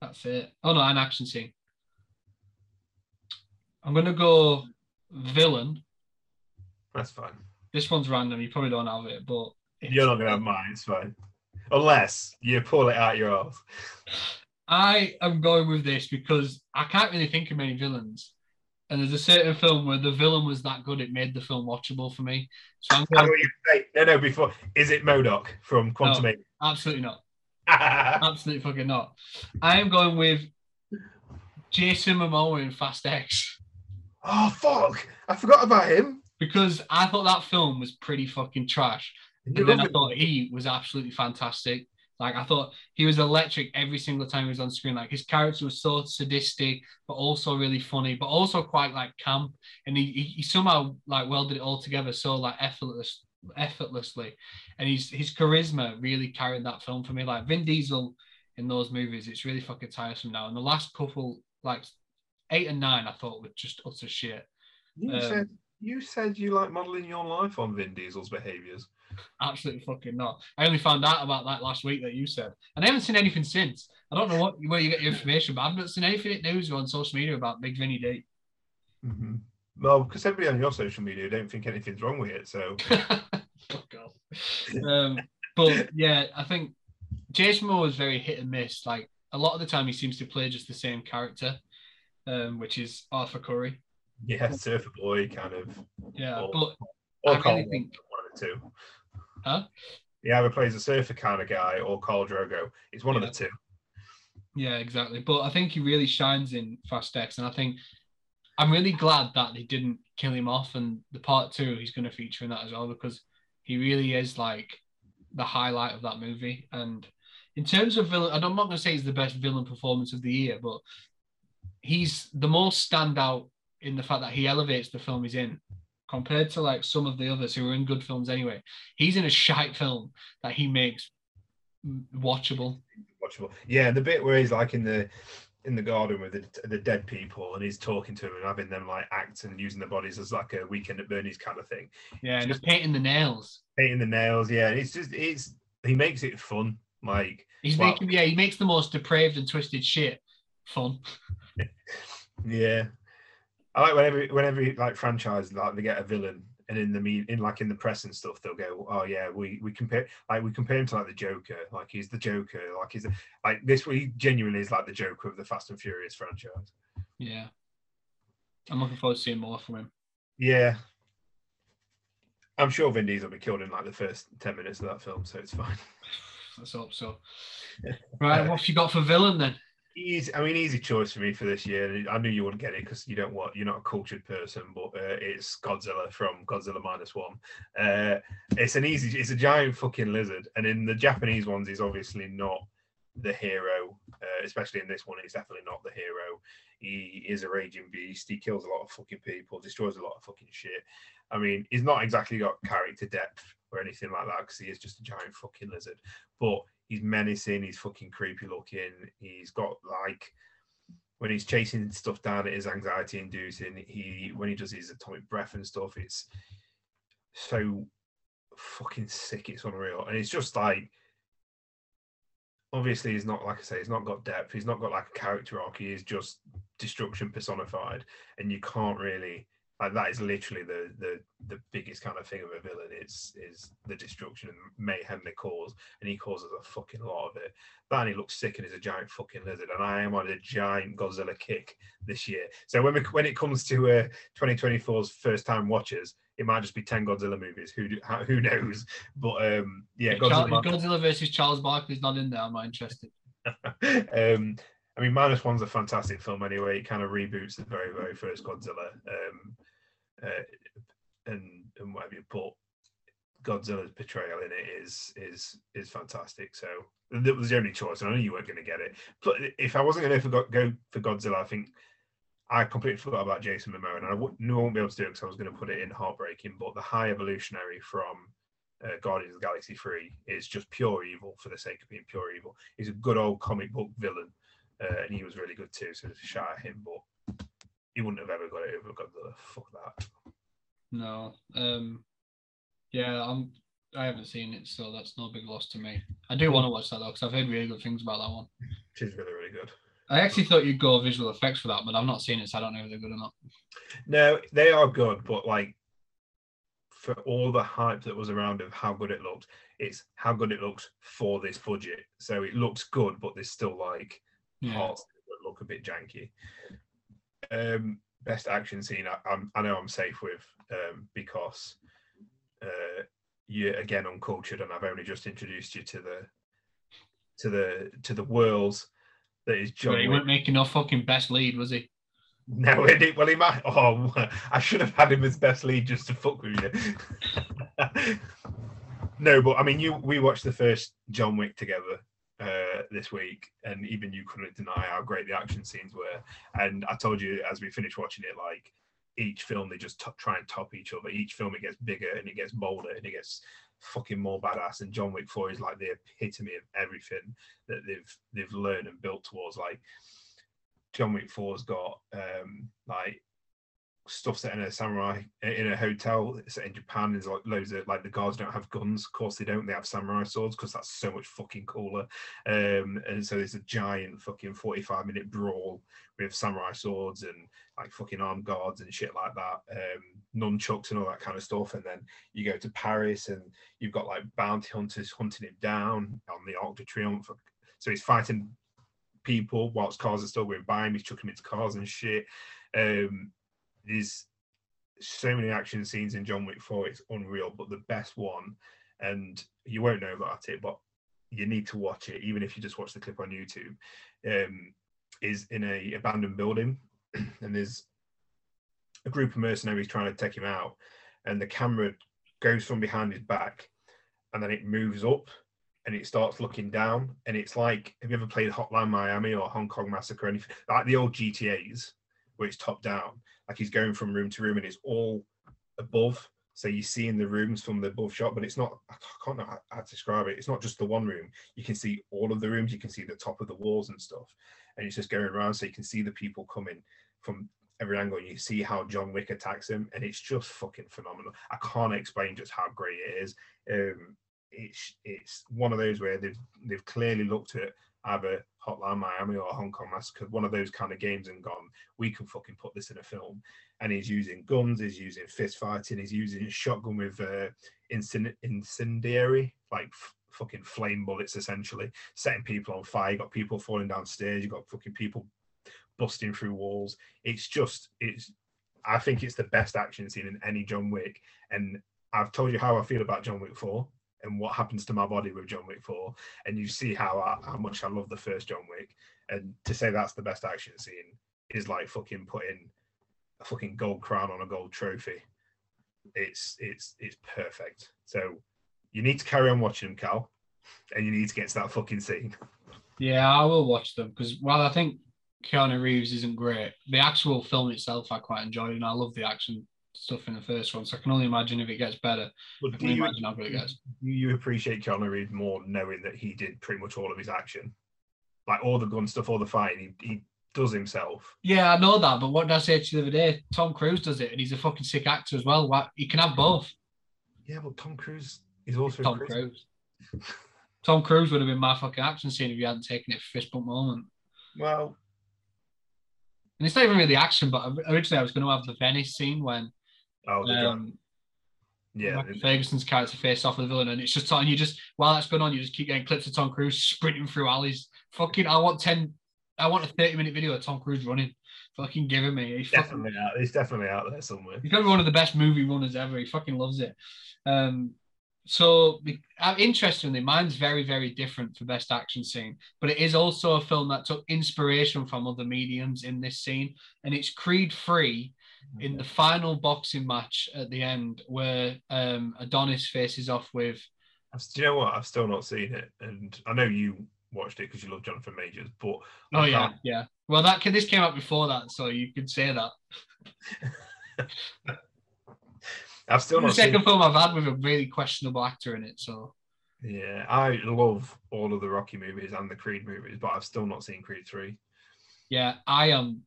That's it. Oh no, an action scene. I'm gonna go villain. That's fine. This one's random. You probably don't have it, but you're not gonna have mine. It's fine, unless you pull it out your ass. I am going with this because I can't really think of many villains. And there's a certain film where the villain was that good, it made the film watchable for me. So I'm going. No, no, before is it MODOK from Quantum no, Absolutely not. absolutely fucking not. I am going with Jason Momoa in Fast X. Oh fuck! I forgot about him because I thought that film was pretty fucking trash. And then I thought he was absolutely fantastic. Like I thought he was electric every single time he was on screen. Like his character was so sadistic, but also really funny, but also quite like camp. And he, he, he somehow like welded it all together so like effortless, effortlessly. And his his charisma really carried that film for me. Like Vin Diesel in those movies, it's really fucking tiresome now. And the last couple, like eight and nine, I thought were just utter shit. You um, said you said you like modeling your life on Vin Diesel's behaviors. Absolutely fucking not. I only found out about that last week that you said, and I haven't seen anything since. I don't know what where you get your information, but I've not seen anything in news or on social media about Big Vinny D. Mm-hmm. Well, because everybody on your social media don't think anything's wrong with it, so. um, but yeah, I think Jason Momoa is very hit and miss. Like a lot of the time, he seems to play just the same character, um, which is Arthur Curry. Yeah, Surfer Boy kind of. Yeah, or, but or I really think one of the two. Huh? He either plays a surfer kind of guy or Khal Drogo. It's one yeah. of the two. Yeah, exactly. But I think he really shines in Fast X, and I think I'm really glad that they didn't kill him off. And the part two, he's going to feature in that as well because he really is like the highlight of that movie. And in terms of villain, I'm not going to say he's the best villain performance of the year, but he's the most standout in the fact that he elevates the film he's in compared to like some of the others who are in good films anyway. He's in a shite film that he makes watchable. Watchable. Yeah, the bit where he's like in the in the garden with the, the dead people and he's talking to them and having them like act and using the bodies as like a weekend at Bernie's kind of thing. Yeah, and just painting the nails. Painting the nails, yeah. It's just it's he makes it fun. Like he's making yeah, he makes the most depraved and twisted shit fun. yeah. I like whenever whenever like franchise like they get a villain and in the mean in like in the press and stuff they'll go oh yeah we we compare like we compare him to like the Joker like he's the Joker like he's like this he genuinely is like the Joker of the Fast and Furious franchise. Yeah, I'm looking forward to seeing more from him. Yeah, I'm sure Vin Diesel will be killed in like the first ten minutes of that film, so it's fine. Let's hope so. Right, what have you got for villain then? Easy, I mean, easy choice for me for this year. I knew you wouldn't get it because you don't want you're not a cultured person, but uh, it's Godzilla from Godzilla minus one. Uh, it's an easy, it's a giant fucking lizard, and in the Japanese ones, he's obviously not the hero. Uh, especially in this one, he's definitely not the hero. He is a raging beast. He kills a lot of fucking people, destroys a lot of fucking shit. I mean, he's not exactly got character depth or anything like that because he is just a giant fucking lizard. But he's menacing, he's fucking creepy looking. He's got like when he's chasing stuff down, it is anxiety inducing. He when he does his atomic breath and stuff, it's so fucking sick. It's unreal, and it's just like obviously he's not like I say, he's not got depth. He's not got like a character arc. He is just destruction personified, and you can't really That is literally the the the biggest kind of thing of a villain is is the destruction and mayhem they cause, and he causes a fucking lot of it. That he looks sick and he's a giant fucking lizard, and I am on a giant Godzilla kick this year. So when we, when it comes to uh, 2024's first time watchers, it might just be 10 Godzilla movies. Who do, who knows? But um, yeah, Char- Godzilla. if Godzilla versus Charles Barkley's not in there. I'm not interested. um, I mean, Minus One's a fantastic film anyway. It kind of reboots the very, very first Godzilla, um, uh, and and whatever. But Godzilla's portrayal in it is is is fantastic. So that was the only choice. and I knew you weren't going to get it. But if I wasn't going to go, for Godzilla, I think I completely forgot about Jason Momoa, and knew I wouldn't be able to do it because I was going to put it in Heartbreaking. But the High Evolutionary from uh, Guardians of the Galaxy 3 is just pure evil for the sake of being pure evil. He's a good old comic book villain, uh, and he was really good too. So a shout at him, but he wouldn't have ever got it over Godzilla. Fuck that. No. Um. Yeah, I'm. I haven't seen it, so that's no big loss to me. I do want to watch that though, because I've heard really good things about that one. It is really, really good. I actually thought you'd go visual effects for that, but I've not seen it, so I don't know if they're good or not. No, they are good, but like for all the hype that was around of how good it looked, it's how good it looks for this budget. So it looks good, but there's still like Yeah. parts that look a bit janky. Um, best action scene, I, I'm, I know I'm safe with um, because uh, you're again uncultured, and I've only just introduced you to the to the to the worlds that is John. But he wasn't making no fucking best lead, was he? No, it did. Well, he might. Oh, I should have had him as best lead just to fuck with you. no, but I mean, you. We watched the first John Wick together this week, and even you couldn't deny how great the action scenes were. And I told you as we finished watching it, like each film they just t- try and top each other. Each film it gets bigger and it gets bolder and it gets fucking more badass. And John Wick Four is like the epitome of everything that they've they've learned and built towards. Like John Wick Four's got um like stuff set in a samurai in a hotel set in Japan. There's like loads of like the guards don't have guns. Of course they don't. They have samurai swords because that's so much fucking cooler. Um, and so there's a giant fucking 45 minute brawl with samurai swords and like fucking armed guards and shit like that. Um, nunchucks and all that kind of stuff. And then you go to Paris and you've got like bounty hunters hunting him down on the Arc de Triomphe. So he's fighting people whilst cars are still going by him. He's chucking into cars and shit. Um, there's so many action scenes in John Wick 4, it's unreal. But the best one, and you won't know about it, but you need to watch it, even if you just watch the clip on YouTube, um, is in a abandoned building, and there's a group of mercenaries trying to take him out, and the camera goes from behind his back, and then it moves up, and it starts looking down, and it's like, have you ever played Hotline Miami or Hong Kong Massacre anything like the old GTA's? Where it's top down, like he's going from room to room, and it's all above. So you see in the rooms from the above shot, but it's not. I can't know how to describe it. It's not just the one room. You can see all of the rooms. You can see the top of the walls and stuff, and it's just going around. So you can see the people coming from every angle. You see how John Wick attacks him, and it's just fucking phenomenal. I can't explain just how great it is. Um, it's it's one of those where they've they've clearly looked at either Hotline Miami or Hong Kong Massacre, one of those kind of games, and gone, we can fucking put this in a film. And he's using guns, he's using fist fighting, he's using a shotgun with uh, incend- incendiary, like f- fucking flame bullets, essentially, setting people on fire. You got people falling downstairs, you got fucking people busting through walls. It's just, it's, I think it's the best action scene in any John Wick. And I've told you how I feel about John Wick 4 and what happens to my body with John Wick 4 and you see how I, how much I love the first John Wick. And to say that's the best action scene is like fucking putting a fucking gold crown on a gold trophy. It's it's it's perfect. So you need to carry on watching them Cal and you need to get to that fucking scene. Yeah, I will watch them because while I think Keanu Reeves isn't great, the actual film itself I quite enjoyed, and I love the action stuff in the first one. So I can only imagine if it gets better. but I can you, imagine how good it gets. do you appreciate Keanu Reeves more knowing that he did pretty much all of his action like all the gun stuff all the fighting he, he does himself Yeah, I know that, but what did I say to you the other day? Tom Cruise does it, and he's a fucking sick actor as well. Why he can have both. yeah but Tom Cruise is also Tom Cruise. Tom Cruise would have been my fucking action scene if he hadn't taken it for fist bump moment. well and it's not even really action. But originally, I was going to have the Venice scene when Oh, um, yeah. Ferguson's character face off with the villain, and it's just and you just while that's going on, you just keep getting clips of Tom Cruise sprinting through alleys. Fucking, I want ten, I want a thirty minute video of Tom Cruise running. Fucking giving me. He fucking, Definitely out. It's definitely out there somewhere. he's be one of the best movie runners ever. He fucking loves it. Um, so uh, interestingly, mine's very very different for best action scene, but it is also a film that took inspiration from other mediums in this scene, and it's Creed Three in the final boxing match at the end where um, Adonis faces off with Do you know what? I've still not seen it, and I know you watched it because you love Jonathan Majors, but Oh yeah, yeah. Well, that this came out before that, so you could say that. I've still the not seen. second film I've had with a really questionable actor in it. So Yeah, I love all of the Rocky movies and the Creed movies, but I've still not seen Creed three. yeah, I am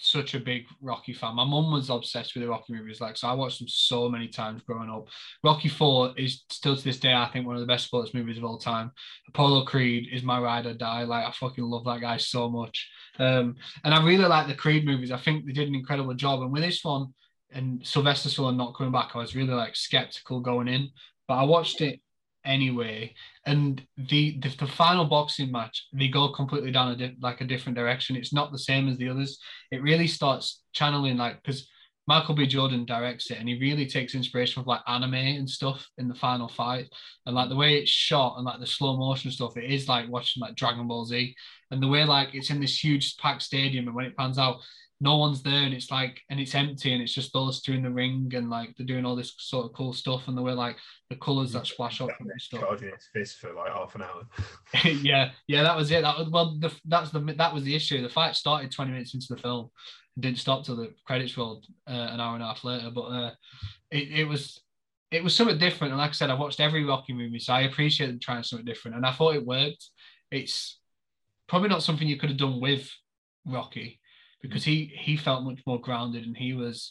such a big Rocky fan. My mum was obsessed with the Rocky movies, like so. I watched them so many times growing up. Rocky Four is still to this day, I think, one of the best sports movies of all time. Apollo Creed is my ride or die. Like I fucking love that guy so much. Um, and I really like the Creed movies. I think they did an incredible job. And with this one and Sylvester Stallone not coming back, I was really like skeptical going in. But I watched it anyway. And the the, the final boxing match, they go completely down a di- like a different direction. It's not the same as the others. It really starts channeling like because Michael B. Jordan directs it, and he really takes inspiration from like anime and stuff in the final fight, and like the way it's shot and like the slow motion stuff. It is like watching like Dragon Ball Z, and the way like it's in this huge packed stadium, and when it pans out, no one's there, and it's like and it's empty, and it's just those two in the ring, and like they're doing all this sort of cool stuff, and the way like the colors that splash up and stuff. Charging his fist for like half an hour. yeah, yeah, that was it. That was well, the, that's the that was the issue. The fight started twenty minutes into the film, and didn't stop till the credits rolled uh, an hour and a half later. But uh, it it was it was something different. And like I said, I watched every Rocky movie, so I appreciate them trying something different, and I thought it worked. It's probably not something you could have done with Rocky because he he felt much more grounded and he was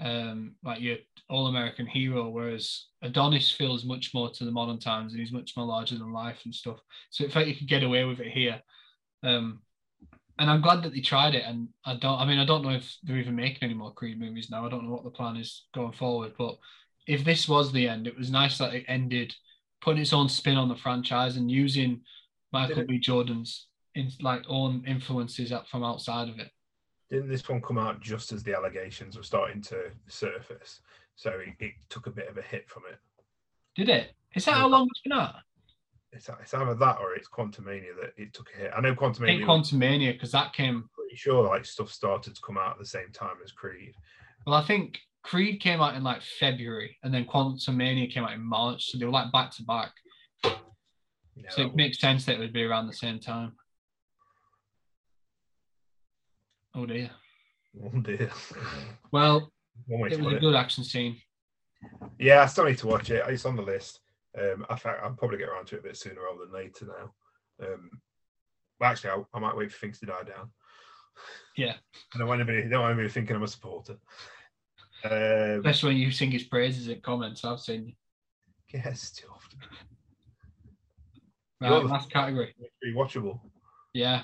um like your all-American hero, whereas Adonis feels much more to the modern times and he's much more larger than life and stuff. So it felt you could get away with it here. Um and I'm glad that they tried it. And I don't I mean I don't know if they're even making any more Creed movies now. I don't know what the plan is going forward. But if this was the end, it was nice that it ended putting its own spin on the franchise and using Michael B. Jordan's in like own influences up from outside of it. Didn't this one come out just as the allegations were starting to surface? So it, it took a bit of a hit from it. Did it? Is that how long it's been out? It's, it's either that or it's Quantumania that it took a hit. I know I Quantumania. think Quantumania because that came. pretty sure like stuff started to come out at the same time as Creed. Well, I think Creed came out in like February, and then Quantumania came out in March, so they were like back to back. So it makes sense that it would be around the same time. Oh dear. oh dear. Well, One it was a it. good action scene. Yeah, I still need to watch it. It's on the list. Um, I fact, I'll probably get around to it a bit sooner rather than later now. Um, well, actually, I, I might wait for things to die down. Yeah. I don't want anybody, don't want anybody thinking I'm a supporter. Um, Especially when you sing his praises in comments. I've seen you. yes, too often. Right, last category. Pretty watchable. Yeah.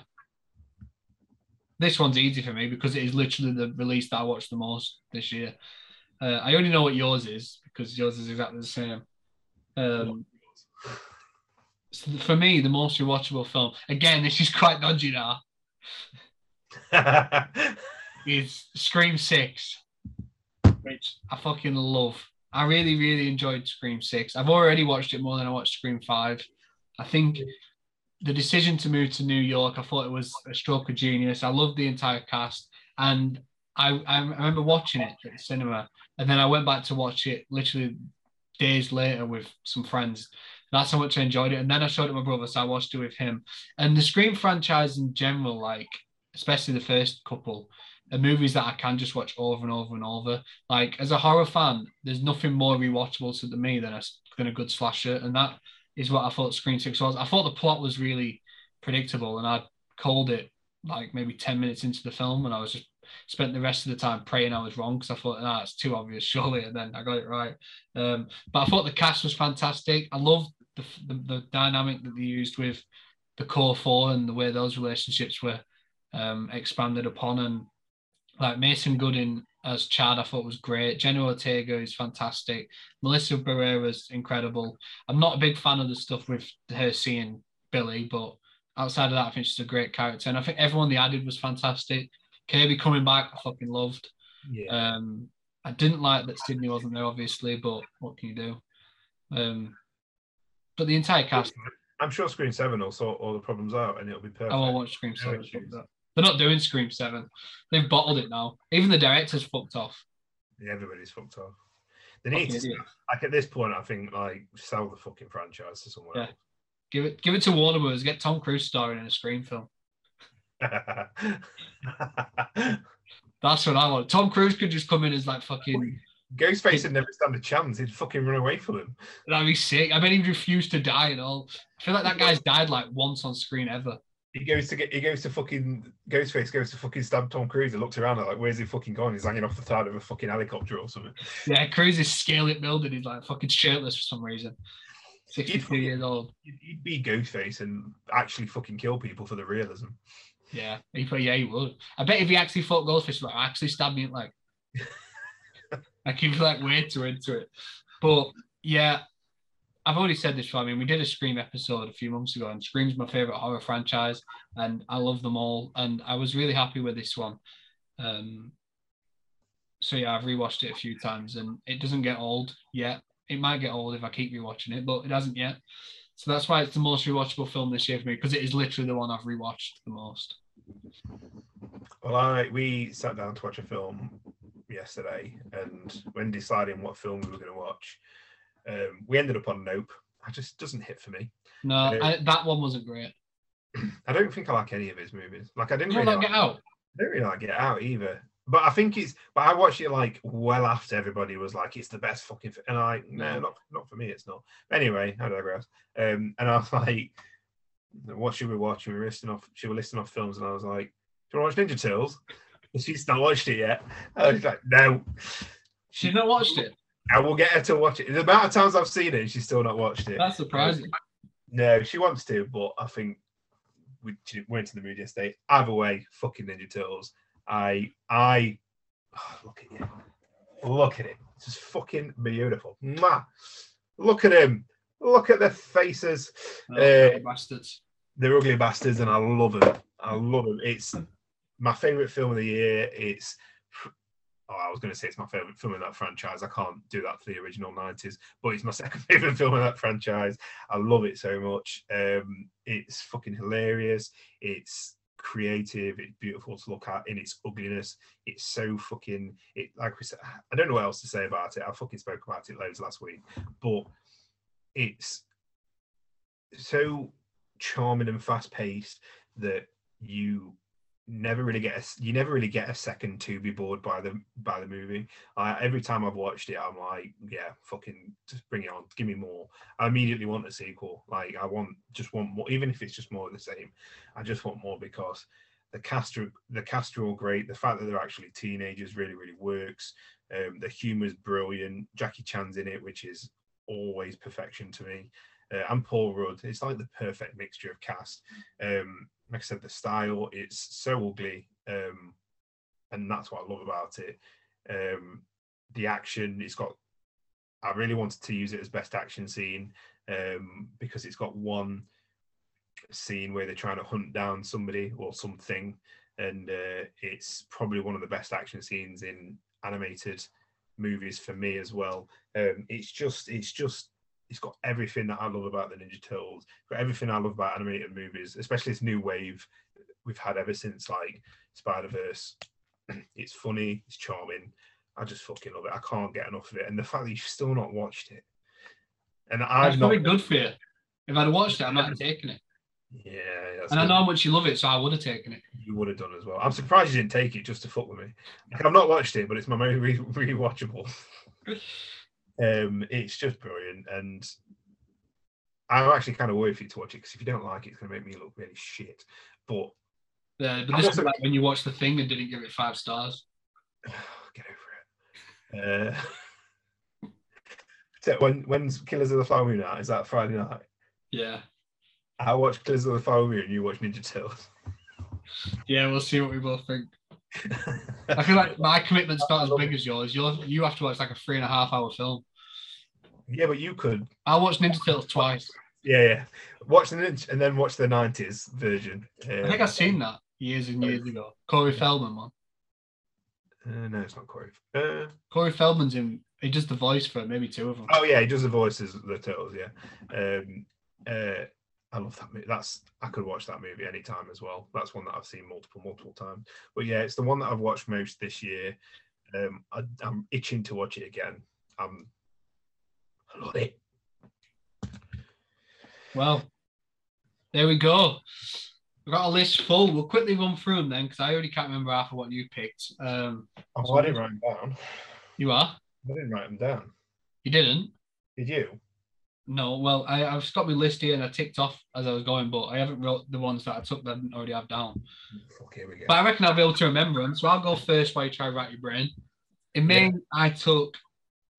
This one's easy for me because it is literally the release that I watched the most this year. Uh, I only know what yours is because yours is exactly the same. Um, so for me, the most rewatchable film, again, this is quite dodgy now, is Scream 6, which I fucking love. I really, really enjoyed Scream 6. I've already watched it more than I watched Scream 5. I think the decision to move to New York, I thought it was a stroke of genius. I loved the entire cast. And I, I remember watching it at the cinema. And then I went back to watch it literally days later with some friends. That's how much I enjoyed it. And then I showed it to my brother, so I watched it with him. And the Scream franchise in general, like especially the first couple, are movies that I can just watch over and over and over. Like as a horror fan, there's nothing more rewatchable to me than a than a good slasher, and that is what I thought Scream Six was. I thought the plot was really predictable, and I called it like maybe ten minutes into the film, and I was just spent the rest of the time praying I was wrong because I thought, ah, it's too obvious, surely, and then I got it right. Um, but I thought the cast was fantastic. I loved the, the the dynamic that they used with the core four and the way those relationships were um, expanded upon, and like Mason Gooding as Chad, I thought was great. Jenna Ortega is fantastic. Melissa Barrera is incredible. I'm not a big fan of the stuff with her seeing Billy, but outside of that, I think she's a great character. And I think everyone they added was fantastic. Kirby coming back, I fucking loved. Yeah. Um, I didn't like that Sidney wasn't there, obviously, but what can you do? Um, but the entire cast, I'm sure Scream Seven will sort all the problems out, and it'll be perfect. I will watch Scream 7. issues. They're not doing Scream 7. They've bottled it now. Even the director's fucked off. Yeah, everybody's fucked off. They need Fucking to, like at this point, I think like sell the fucking franchise to someone Yeah. Give it give it to Warner Bros. Get Tom Cruise starring in a Scream film. That's what I want. Tom Cruise could just come in as like fucking. Ghostface would never stand a chance. He'd fucking run away from him. That'd be sick. I bet he'd refuse to die and all. I feel like that guy's died like once on screen ever. He goes to get. He goes to fucking Ghostface goes to fucking stab Tom Cruise and looks around like, where's he fucking gone? He's hanging off the side of a fucking helicopter or something. Yeah, Cruise is scale it building. He's like fucking shirtless for some reason. 63 years old. He'd, be Ghostface and actually fucking kill people for the realism. Yeah, he put, yeah, he would. I bet if he actually fought Goldfish, like actually stabbed me like, like he'd like way too into it. But yeah, I've already said this. I mean, we did a Scream episode a few months ago, and Scream's my favorite horror franchise, and I love them all. And I was really happy with this one. Um, so yeah, I've rewatched it a few times, and it doesn't get old yet. It might get old if I keep rewatching it, but it hasn't yet. So that's why it's the most rewatchable film this year for me because it is literally the one I've rewatched the most. Well, I we sat down to watch a film yesterday, and when deciding what film we were going to watch, um, we ended up on Nope. I just doesn't hit for me. No, Yeah. I, that one wasn't great. I don't think I like any of his movies. Like I didn't You really like Get Out? I don't really like Get Out either. But I think it's. But I watched it like well after everybody was like, "It's the best fucking." Fi-. And I, no, Yeah. not not for me. It's not. Anyway, I digress. Um, and I was like, "What should we watch?" And we were listing off. She was listing off films, and I was like, "Do you want to watch Ninja Turtles?" And she's not watched it yet. I was like, "No." She's not watched it. I will get her to watch it. The amount of times I've seen it, she's still not watched it. That's surprising. No, she wants to, but I think we went to the mood yesterday. Either way, fucking Ninja Turtles. I, I, oh, look at you, look at it. It's just fucking beautiful. Mwah. Look at him. Look at their faces. Oh, Uh, bastards. They're ugly bastards, and I love them. I love them. It's my favorite film of the year. It's oh, I was going to say it's my favorite film in that franchise. I can't do that for the original '90s, but it's my second favorite film in that franchise. I love it so much. Um, it's fucking hilarious. It's creative. It's beautiful to look at in its ugliness. It's so fucking. It like we said. I don't know what else to say about it. I fucking spoke about it loads last week, but it's so charming and fast paced that you never really get a, you never really get a second to be bored by the by the movie. I, every time I've watched it, I'm like, yeah, fucking just bring it on, give me more. I immediately want a sequel. Like I want just want more, even if it's just more of the same. I just want more because the cast are the cast are all great. The fact that they're actually teenagers really really works. Um, the humor is brilliant. Jackie Chan's in it, which is always perfection to me. Uh, and Paul Rudd. It's like the perfect mixture of cast. Um, like I said, the style it's so ugly, um, and that's what I love about it. Um, the action, it's got. I really wanted to use it as best action scene um, because it's got one scene where they're trying to hunt down somebody or something, and uh, it's probably one of the best action scenes in animated movies for me as well. Um, it's just, it's just it's got everything that I love about the Ninja Turtles. It's got everything I love about animated movies, especially this new wave we've had ever since like Spider Verse. It's funny, it's charming. I just fucking love it. I can't get enough of it, and the fact that you've still not watched it, and I've not. probably good for you. If I'd watched it, I might have taken it. Yeah, And I know how much you love it, so I would have taken it. you would have done as well. I'm surprised you didn't take it just to fuck with me. Like, I've not watched it, but it's my most re- rewatchable. um, it's just brilliant, and I'm actually kind of worried for you to watch it because if you don't like it, it's going to make me look really shit. But Yeah, but this also- is like when you watch the thing and didn't give it five stars. get over it. Uh, so when when's Killers of the Flower Moon out? Is that Friday night? Yeah. I watch Killers of the Flower Moon, you watch Ninja Turtles. Yeah, we'll see what we both think. I feel like my commitment's not as big as yours. Yours, you have to watch like a three and a half hour film. Yeah, but you could. I watched Ninja Turtles twice. Yeah, yeah. Watch the ninja and then watch the '90s version. I think I've seen that years and years ago. Corey Feldman one. Uh, no, it's not Corey. Uh, Corey Feldman's in. He does the voice for maybe two of them. oh yeah, he does the voices of the turtles. Yeah. Um, uh, I love that movie. That's I could watch that movie anytime as well. That's one that I've seen multiple, multiple times. But yeah, it's the one that I've watched most this year. Um, I, I'm itching to watch it again. Um, I love it. Well, there we go. We've got a list full. We'll quickly run through them then, because I already can't remember half of what you picked. Um, Oh, I didn't write them down. you are? I didn't write them down. You didn't? Did you? No. Well, I, I've stopped my list here and I ticked off as I was going, but I haven't wrote the ones that I took that I didn't already have down. Fuck, here we go. But I reckon I'll be able to remember them. So I'll go first while you try to rack your brain. In main, I took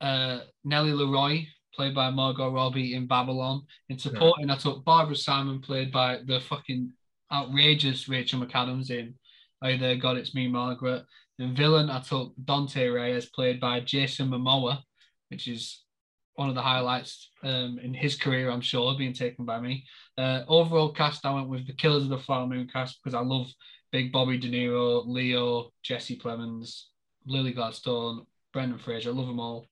uh, Nellie LaRoy, played by Margot Robbie in Babylon. In supporting, I took Barbara Simon, played by the fucking outrageous Rachel McAdams in Oh There God It's Me, Margaret. In villain, I took Dante Reyes, played by Jason Momoa, which is one of the highlights um, in his career, I'm sure, being taken by me. Uh, overall cast, I went with the Killers of the Flower Moon cast because I love Big Bobby De Niro, Leo, Jesse Plemons, Lily Gladstone, Brendan Fraser. I love them all.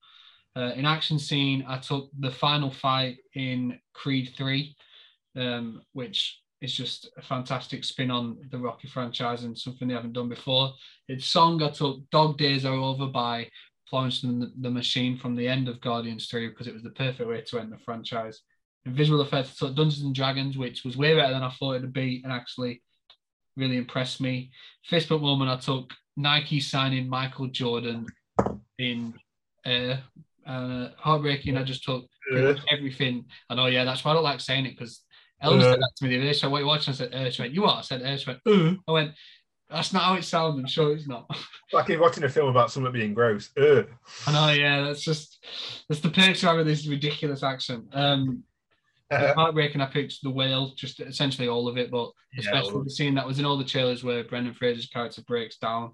Uh, in action scene, I took the final fight in Creed 3, um, which is just a fantastic spin on the Rocky franchise and something they haven't done before. In song, I took Dog Days Are Over by Florence and the, the Machine from the end of Guardians 3 because it was the perfect way to end the franchise. In visual effects, took Dungeons and Dragons, which was way better than I thought it'd be and actually really impressed me. Fist bump moment, I took Nike signing Michael Jordan in uh, uh, heartbreaking. I just took much everything. I know, yeah, that's why I don't like saying it because Ellen said that to me the other day. So what you watching? I said, uh, she went, you are? I said, uh, she went, uh. I went, that's not how it sounds. I'm sure it's not. Like if watching a film about something being gross. Ugh. I know, yeah, that's just that's the picture of this ridiculous accent. Um, heartbreaking. I picked the whale, just essentially all of it, but especially the scene that was in all the trailers where Brendan Fraser's character breaks down.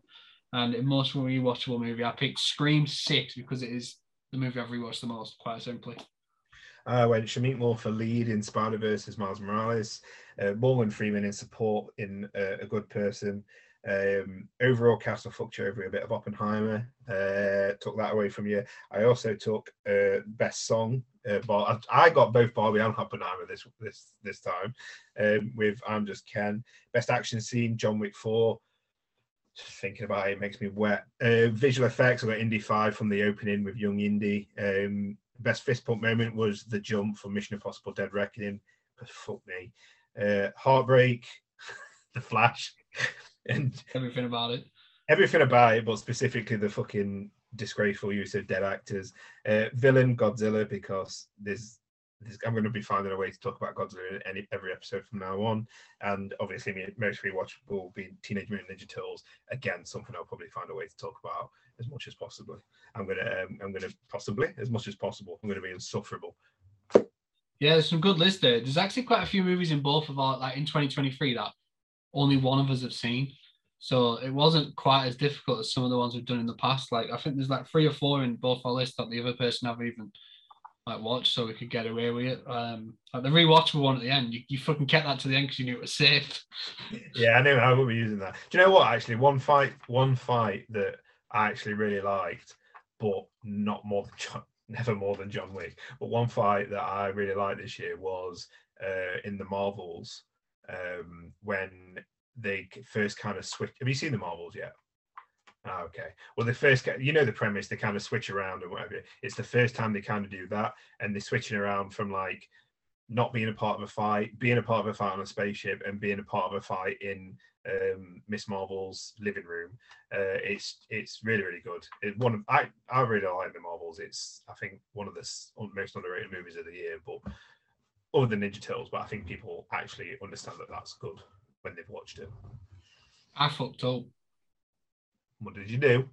And in most rewatchable movie, I picked Scream Six because it is the movie I've rewatched the most, quite simply. I went Shameik Moore for lead in Spider Verse as Miles Morales, uh, Morgan Freeman in support in uh, A Good Person. Um, overall cast, I fucked you over a bit of Oppenheimer. Uh, took that away from you. I also took uh, best song. Uh, but I, I got both Barbie and Oppenheimer this this this time. Um, with I'm just Ken. Best action scene, John Wick Four. Just thinking about it, it makes me wet. Uh, visual effects, I got Indy Five from the opening with Young Indy. Um, best fist pump moment was the jump from Mission Impossible: Dead Reckoning. Because fuck me, uh, heartbreak, the Flash, and Everything about it. everything about it, but specifically the fucking disgraceful use of dead actors. Uh, villain Godzilla because there's, there's I'm going to be finding a way to talk about Godzilla in any every episode from now on, and obviously my most rewatchable will be Teenage Mutant Ninja Turtles. Again, something I'll probably find a way to talk about as much as possible. I'm gonna um, I'm gonna possibly as much as possible. I'm gonna be insufferable. Yeah, there's some good lists there. There's actually quite a few movies in both of our like in 2023 that only one of us have seen. So it wasn't quite as difficult as some of the ones we've done in the past. Like I think there's like three or four in both our lists that the other person haven't even like watched, so we could get away with it. Um, like the rewatchable one at the end, you, you fucking kept that to the end because you knew it was safe. Yeah, I know I will be using that. Do you know what? Actually, one fight, one fight that I actually really liked, but not more than John, never more than John Wick. But one fight that I really liked this year was uh, in the Marvels um, when they first kind of switch. Have you seen the Marvels yet? Ah, okay. Well, the first, you know, the premise, they kind of switch around and whatever. It's the first time they kind of do that, and they're switching around from like not being a part of a fight, being a part of a fight on a spaceship, and being a part of a fight in um, Miss Marvel's living room. Uh, it's it's really really good. It, one of I I really like the Marvels. It's I think one of the most underrated movies of the year, but other than Ninja Turtles. But I think people actually understand that that's good when they've watched it. I fucked up. What did you do?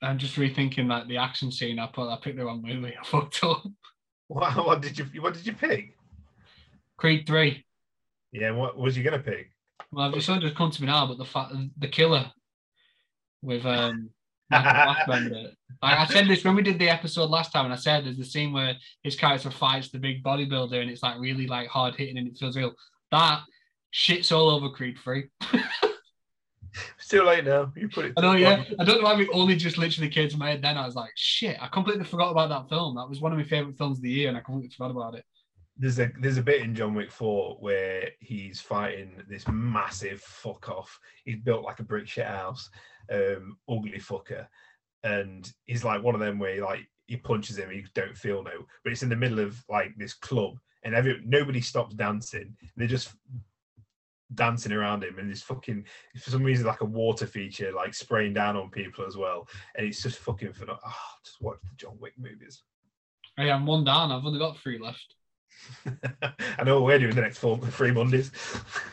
I'm just rethinking like the action scene. I put I picked the wrong movie. I fucked up. What, what did you what did you pick? Creed three. Yeah, what was you gonna pick? Well, just only just come to me now, but the fact the killer with um Fassbender. Like I said this when we did the episode last time, and I said there's the scene where his character fights the big bodybuilder, and it's like really like hard hitting, and it feels real. That shits all over Creed Three. It's too late now. You put it. I know, yeah. I don't know why it only just literally came to my head then. I was like, shit, I completely forgot about that film. That was one of my favorite films of the year, and I completely forgot about it. There's a there's a bit in John Wick 4 where he's fighting this massive fuck off. He's built like a brick shit house, um, ugly fucker, and he's like one of them where he, like he punches him, you don't feel no, but it's in the middle of like this club, and every nobody stops dancing. They're just dancing around him, and this fucking for some reason like a water feature like spraying down on people as well, and it's just fucking for oh, just watch the John Wick movies. I am one down. I've only got three left. I know what we're doing the next four, three Mondays.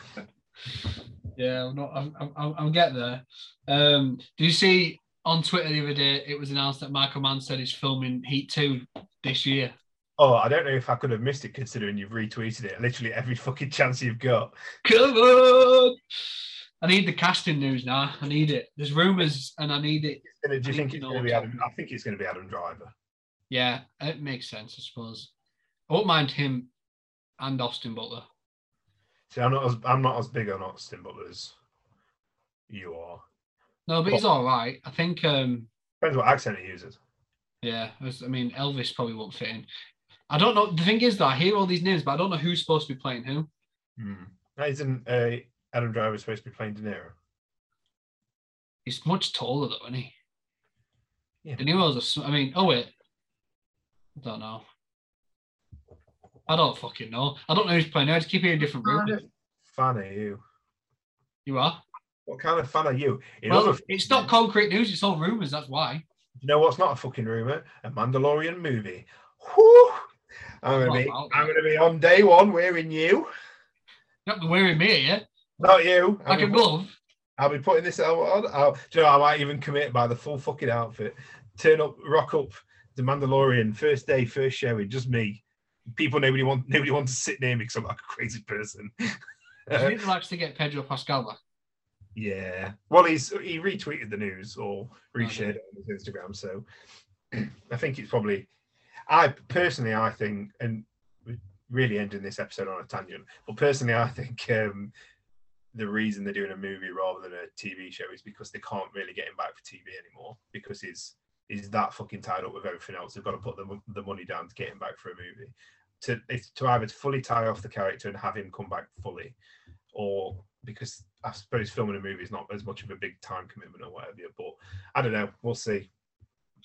yeah, I'm not. I'm, I'm, I'm getting there. Um, do you see on Twitter the other day? It was announced that Michael Mann said he's filming Heat Two this year. Oh, I don't know if I could have missed it considering you've retweeted it literally every fucking chance you've got. Come on! I need the casting news now. I need it. There's rumours, and I need it. do you think it's going to be Adam? I think it's going to be Adam Driver. Yeah, it makes sense, I suppose. I won't mind him and Austin Butler. See, I'm not as I'm not as big on Austin Butler as you are. No, but he's all right. I think. um Depends what accent he uses. Yeah, I mean Elvis probably won't fit in. I don't know. The thing is that I hear all these names, but I don't know who's supposed to be playing who. Hmm. Isn't uh, Adam Driver supposed to be playing De Niro? He's much taller though, isn't he? Yeah. De Niro's a. I mean, oh wait, I don't know. I don't fucking know. I don't know who's playing. I just keep hearing different rumors. Fan are you? You are. What kind of fan are you? In well, it's not concrete news. It's all rumors. That's why. You know what's not a fucking rumor? A Mandalorian movie. Whew! I'm gonna be. I'm gonna be on day one wearing you. Not wearing me, yeah. Not you. Like a glove. I'll be putting this on. I'll, you know, I might even commit by the full fucking outfit. Turn up, rock up, the Mandalorian, first day, first showing, just me people nobody want nobody wants to sit near me because I'm like a crazy person. he likes to get Pedro Pascal back. Yeah. Well, he's he retweeted the news or reshared it on his Instagram. So I think it's probably. I personally, I think, and really ending this episode on a tangent, but personally, I think um, the reason they're doing a movie rather than a TV show is because they can't really get him back for TV anymore because he's is that fucking tied up with everything else. They've got to put the, the money down to get him back for a movie. To to either fully tie off the character and have him come back fully, or because I suppose filming a movie is not as much of a big time commitment or whatever. But I don't know. We'll see.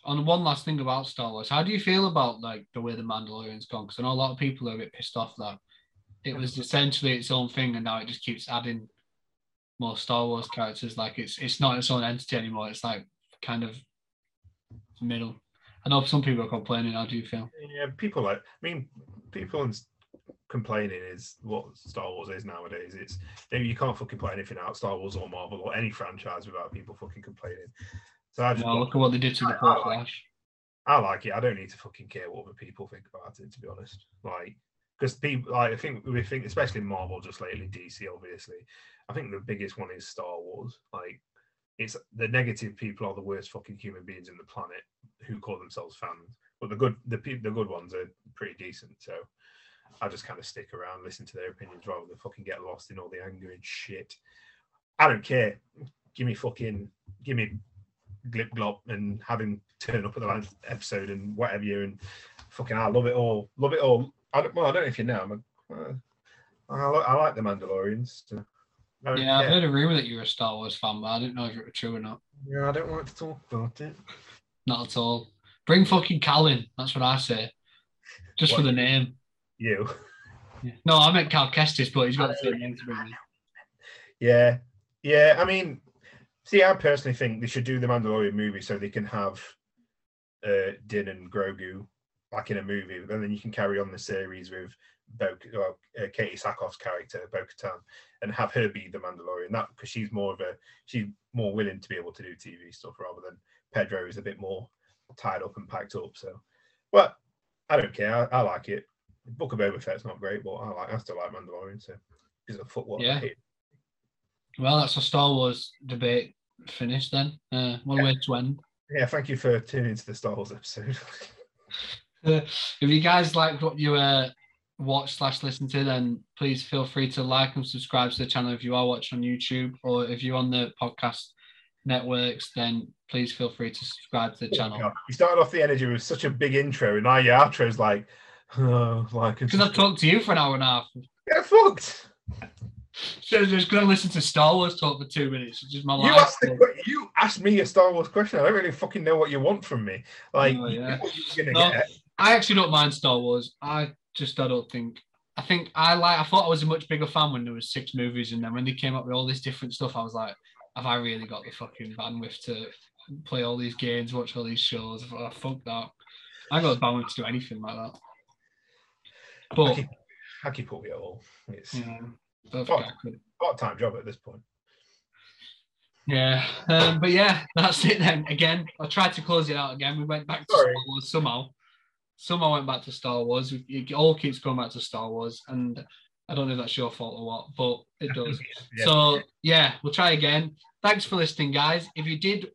On one last thing about Star Wars, how do you feel about like the way the Mandalorian's gone? Because I know a lot of people are a bit pissed off that it was essentially its own thing, and now it just keeps adding more Star Wars characters. Like it's it's not its own entity anymore. It's like kind of middle. I know some people are complaining. How do feel? Yeah, people like. I mean, people complaining is what Star Wars is nowadays. It's you can't fucking put anything out, Star Wars or Marvel or any franchise without people fucking complaining. So I just well, look at what they did to the I, Flash. I like it. I don't need to fucking care what other people think about it, to be honest. Like, because people, like, I think we think, especially Marvel, just lately, DC, obviously. I think the biggest one is Star Wars. Like, it's the negative people are the worst fucking human beings in the planet who call themselves fans. But the good the the good ones are pretty decent. So I just kind of stick around, listen to their opinions rather than fucking get lost in all the anger and shit. I don't care. Give me fucking give me glip glop and have him turn up at the last episode and whatever you and fucking I love it all. Love it all. I don't, well, I don't know if you know. I'm a, uh, I, I like the Mandalorians. So yeah, I've heard a rumor that you're a Star Wars fan, but I didn't know if it was true or not. Yeah, I don't want to talk about it. Not at all. Bring fucking Cal in. That's what I say. Just what, for the name. You. Yeah. No, I meant Cal Kestis, but he's got the same name to bring in. Yeah. Yeah, I mean, see, I personally think they should do the Mandalorian movie so they can have uh, Din and Grogu back in a movie, and then you can carry on the series with Bo, well, uh, Katee Sackhoff's character, Bo Katan, and have her be the Mandalorian. That because she's more of a she's more willing to be able to do TV stuff rather than Pedro is a bit more tied up and packed up. So, but I don't care. I, I like it. Book of Boba Fett's not great, but I like I still like Mandalorian. So because of football, yeah. Well, that's a Star Wars debate finished then. Uh, what a way to end. Yeah, thank you for tuning into the Star Wars episode. Uh, if you guys like what you uh, watch slash listen to, then please feel free to like and subscribe to the channel if you are watching on YouTube or if you're on the podcast networks, then please feel free to subscribe to the oh, channel. God, You started off the energy with such a big intro, and now your outro's like, oh, like Because I've talked to you for an hour and a half. Get fucked. So just gonna listen to Star Wars talk for two minutes. It's just my You life. asked, the, you asked me a Star Wars question. I don't really fucking know what you want from me. Like, Oh, you yeah. know what you're gonna No. I actually don't mind Star Wars. I just I don't think I think I like I thought I was a much bigger fan when there was six movies and then when they came up with all this different stuff, I was like, have I really got the fucking bandwidth to play all these games, watch all these shows? I thought, oh, fuck that. I got the bandwidth to do anything like that. I But keep, I keep up with it all. It's yeah, don't think I could. part time job at this point. Yeah, um, but yeah, that's it then. Again, I tried to close it out again. We went back to Sorry. Somehow. Somehow went back to Star Wars. It all keeps going back to Star Wars, and I don't know if that's your fault or what, but it does. Yeah. So yeah, we'll try again. Thanks for listening, guys. If you did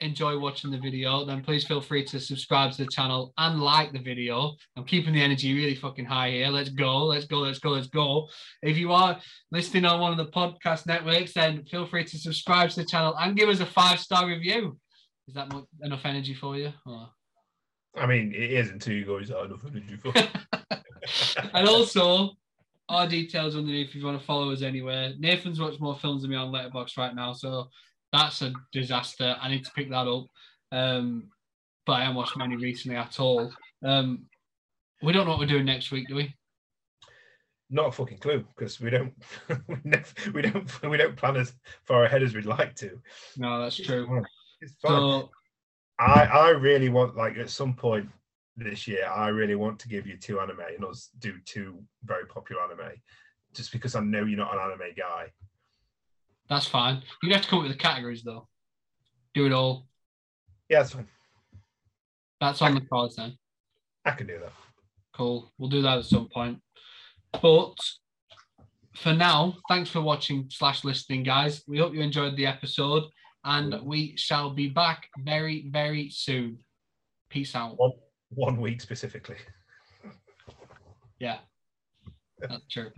enjoy watching the video, then please feel free to subscribe to the channel and like the video. I'm keeping the energy really fucking high here. Let's go, let's go, let's go, let's go. If you are listening on one of the podcast networks, then feel free to subscribe to the channel and give us a five star review. Is that enough energy for you? Or- I mean, it is until you go, is that enough energy for and also, our details underneath if you want to follow us anywhere. Nathan's watched more films than me on Letterboxd right now, so that's a disaster. I need to pick that up. Um, but I haven't watched many recently at all. Um, we don't know what we're doing next week, do we? Not a fucking clue because we don't, we, never, we don't, we don't plan as far ahead as we'd like to. No, that's true. It's fine. So I, I really want, like, at some point this year, I really want to give you two anime and us do two very popular anime, just because I know you're not an anime guy. that's fine. You have to come up with the categories though. Do it all. Yeah, that's fine. That's on the cards then. I can do that. Cool. We'll do that at some point. But for now, thanks for watching slash listening, guys. We hope you enjoyed the episode, and we shall be back very, very soon. Peace out. One, one week specifically. Yeah, that's true.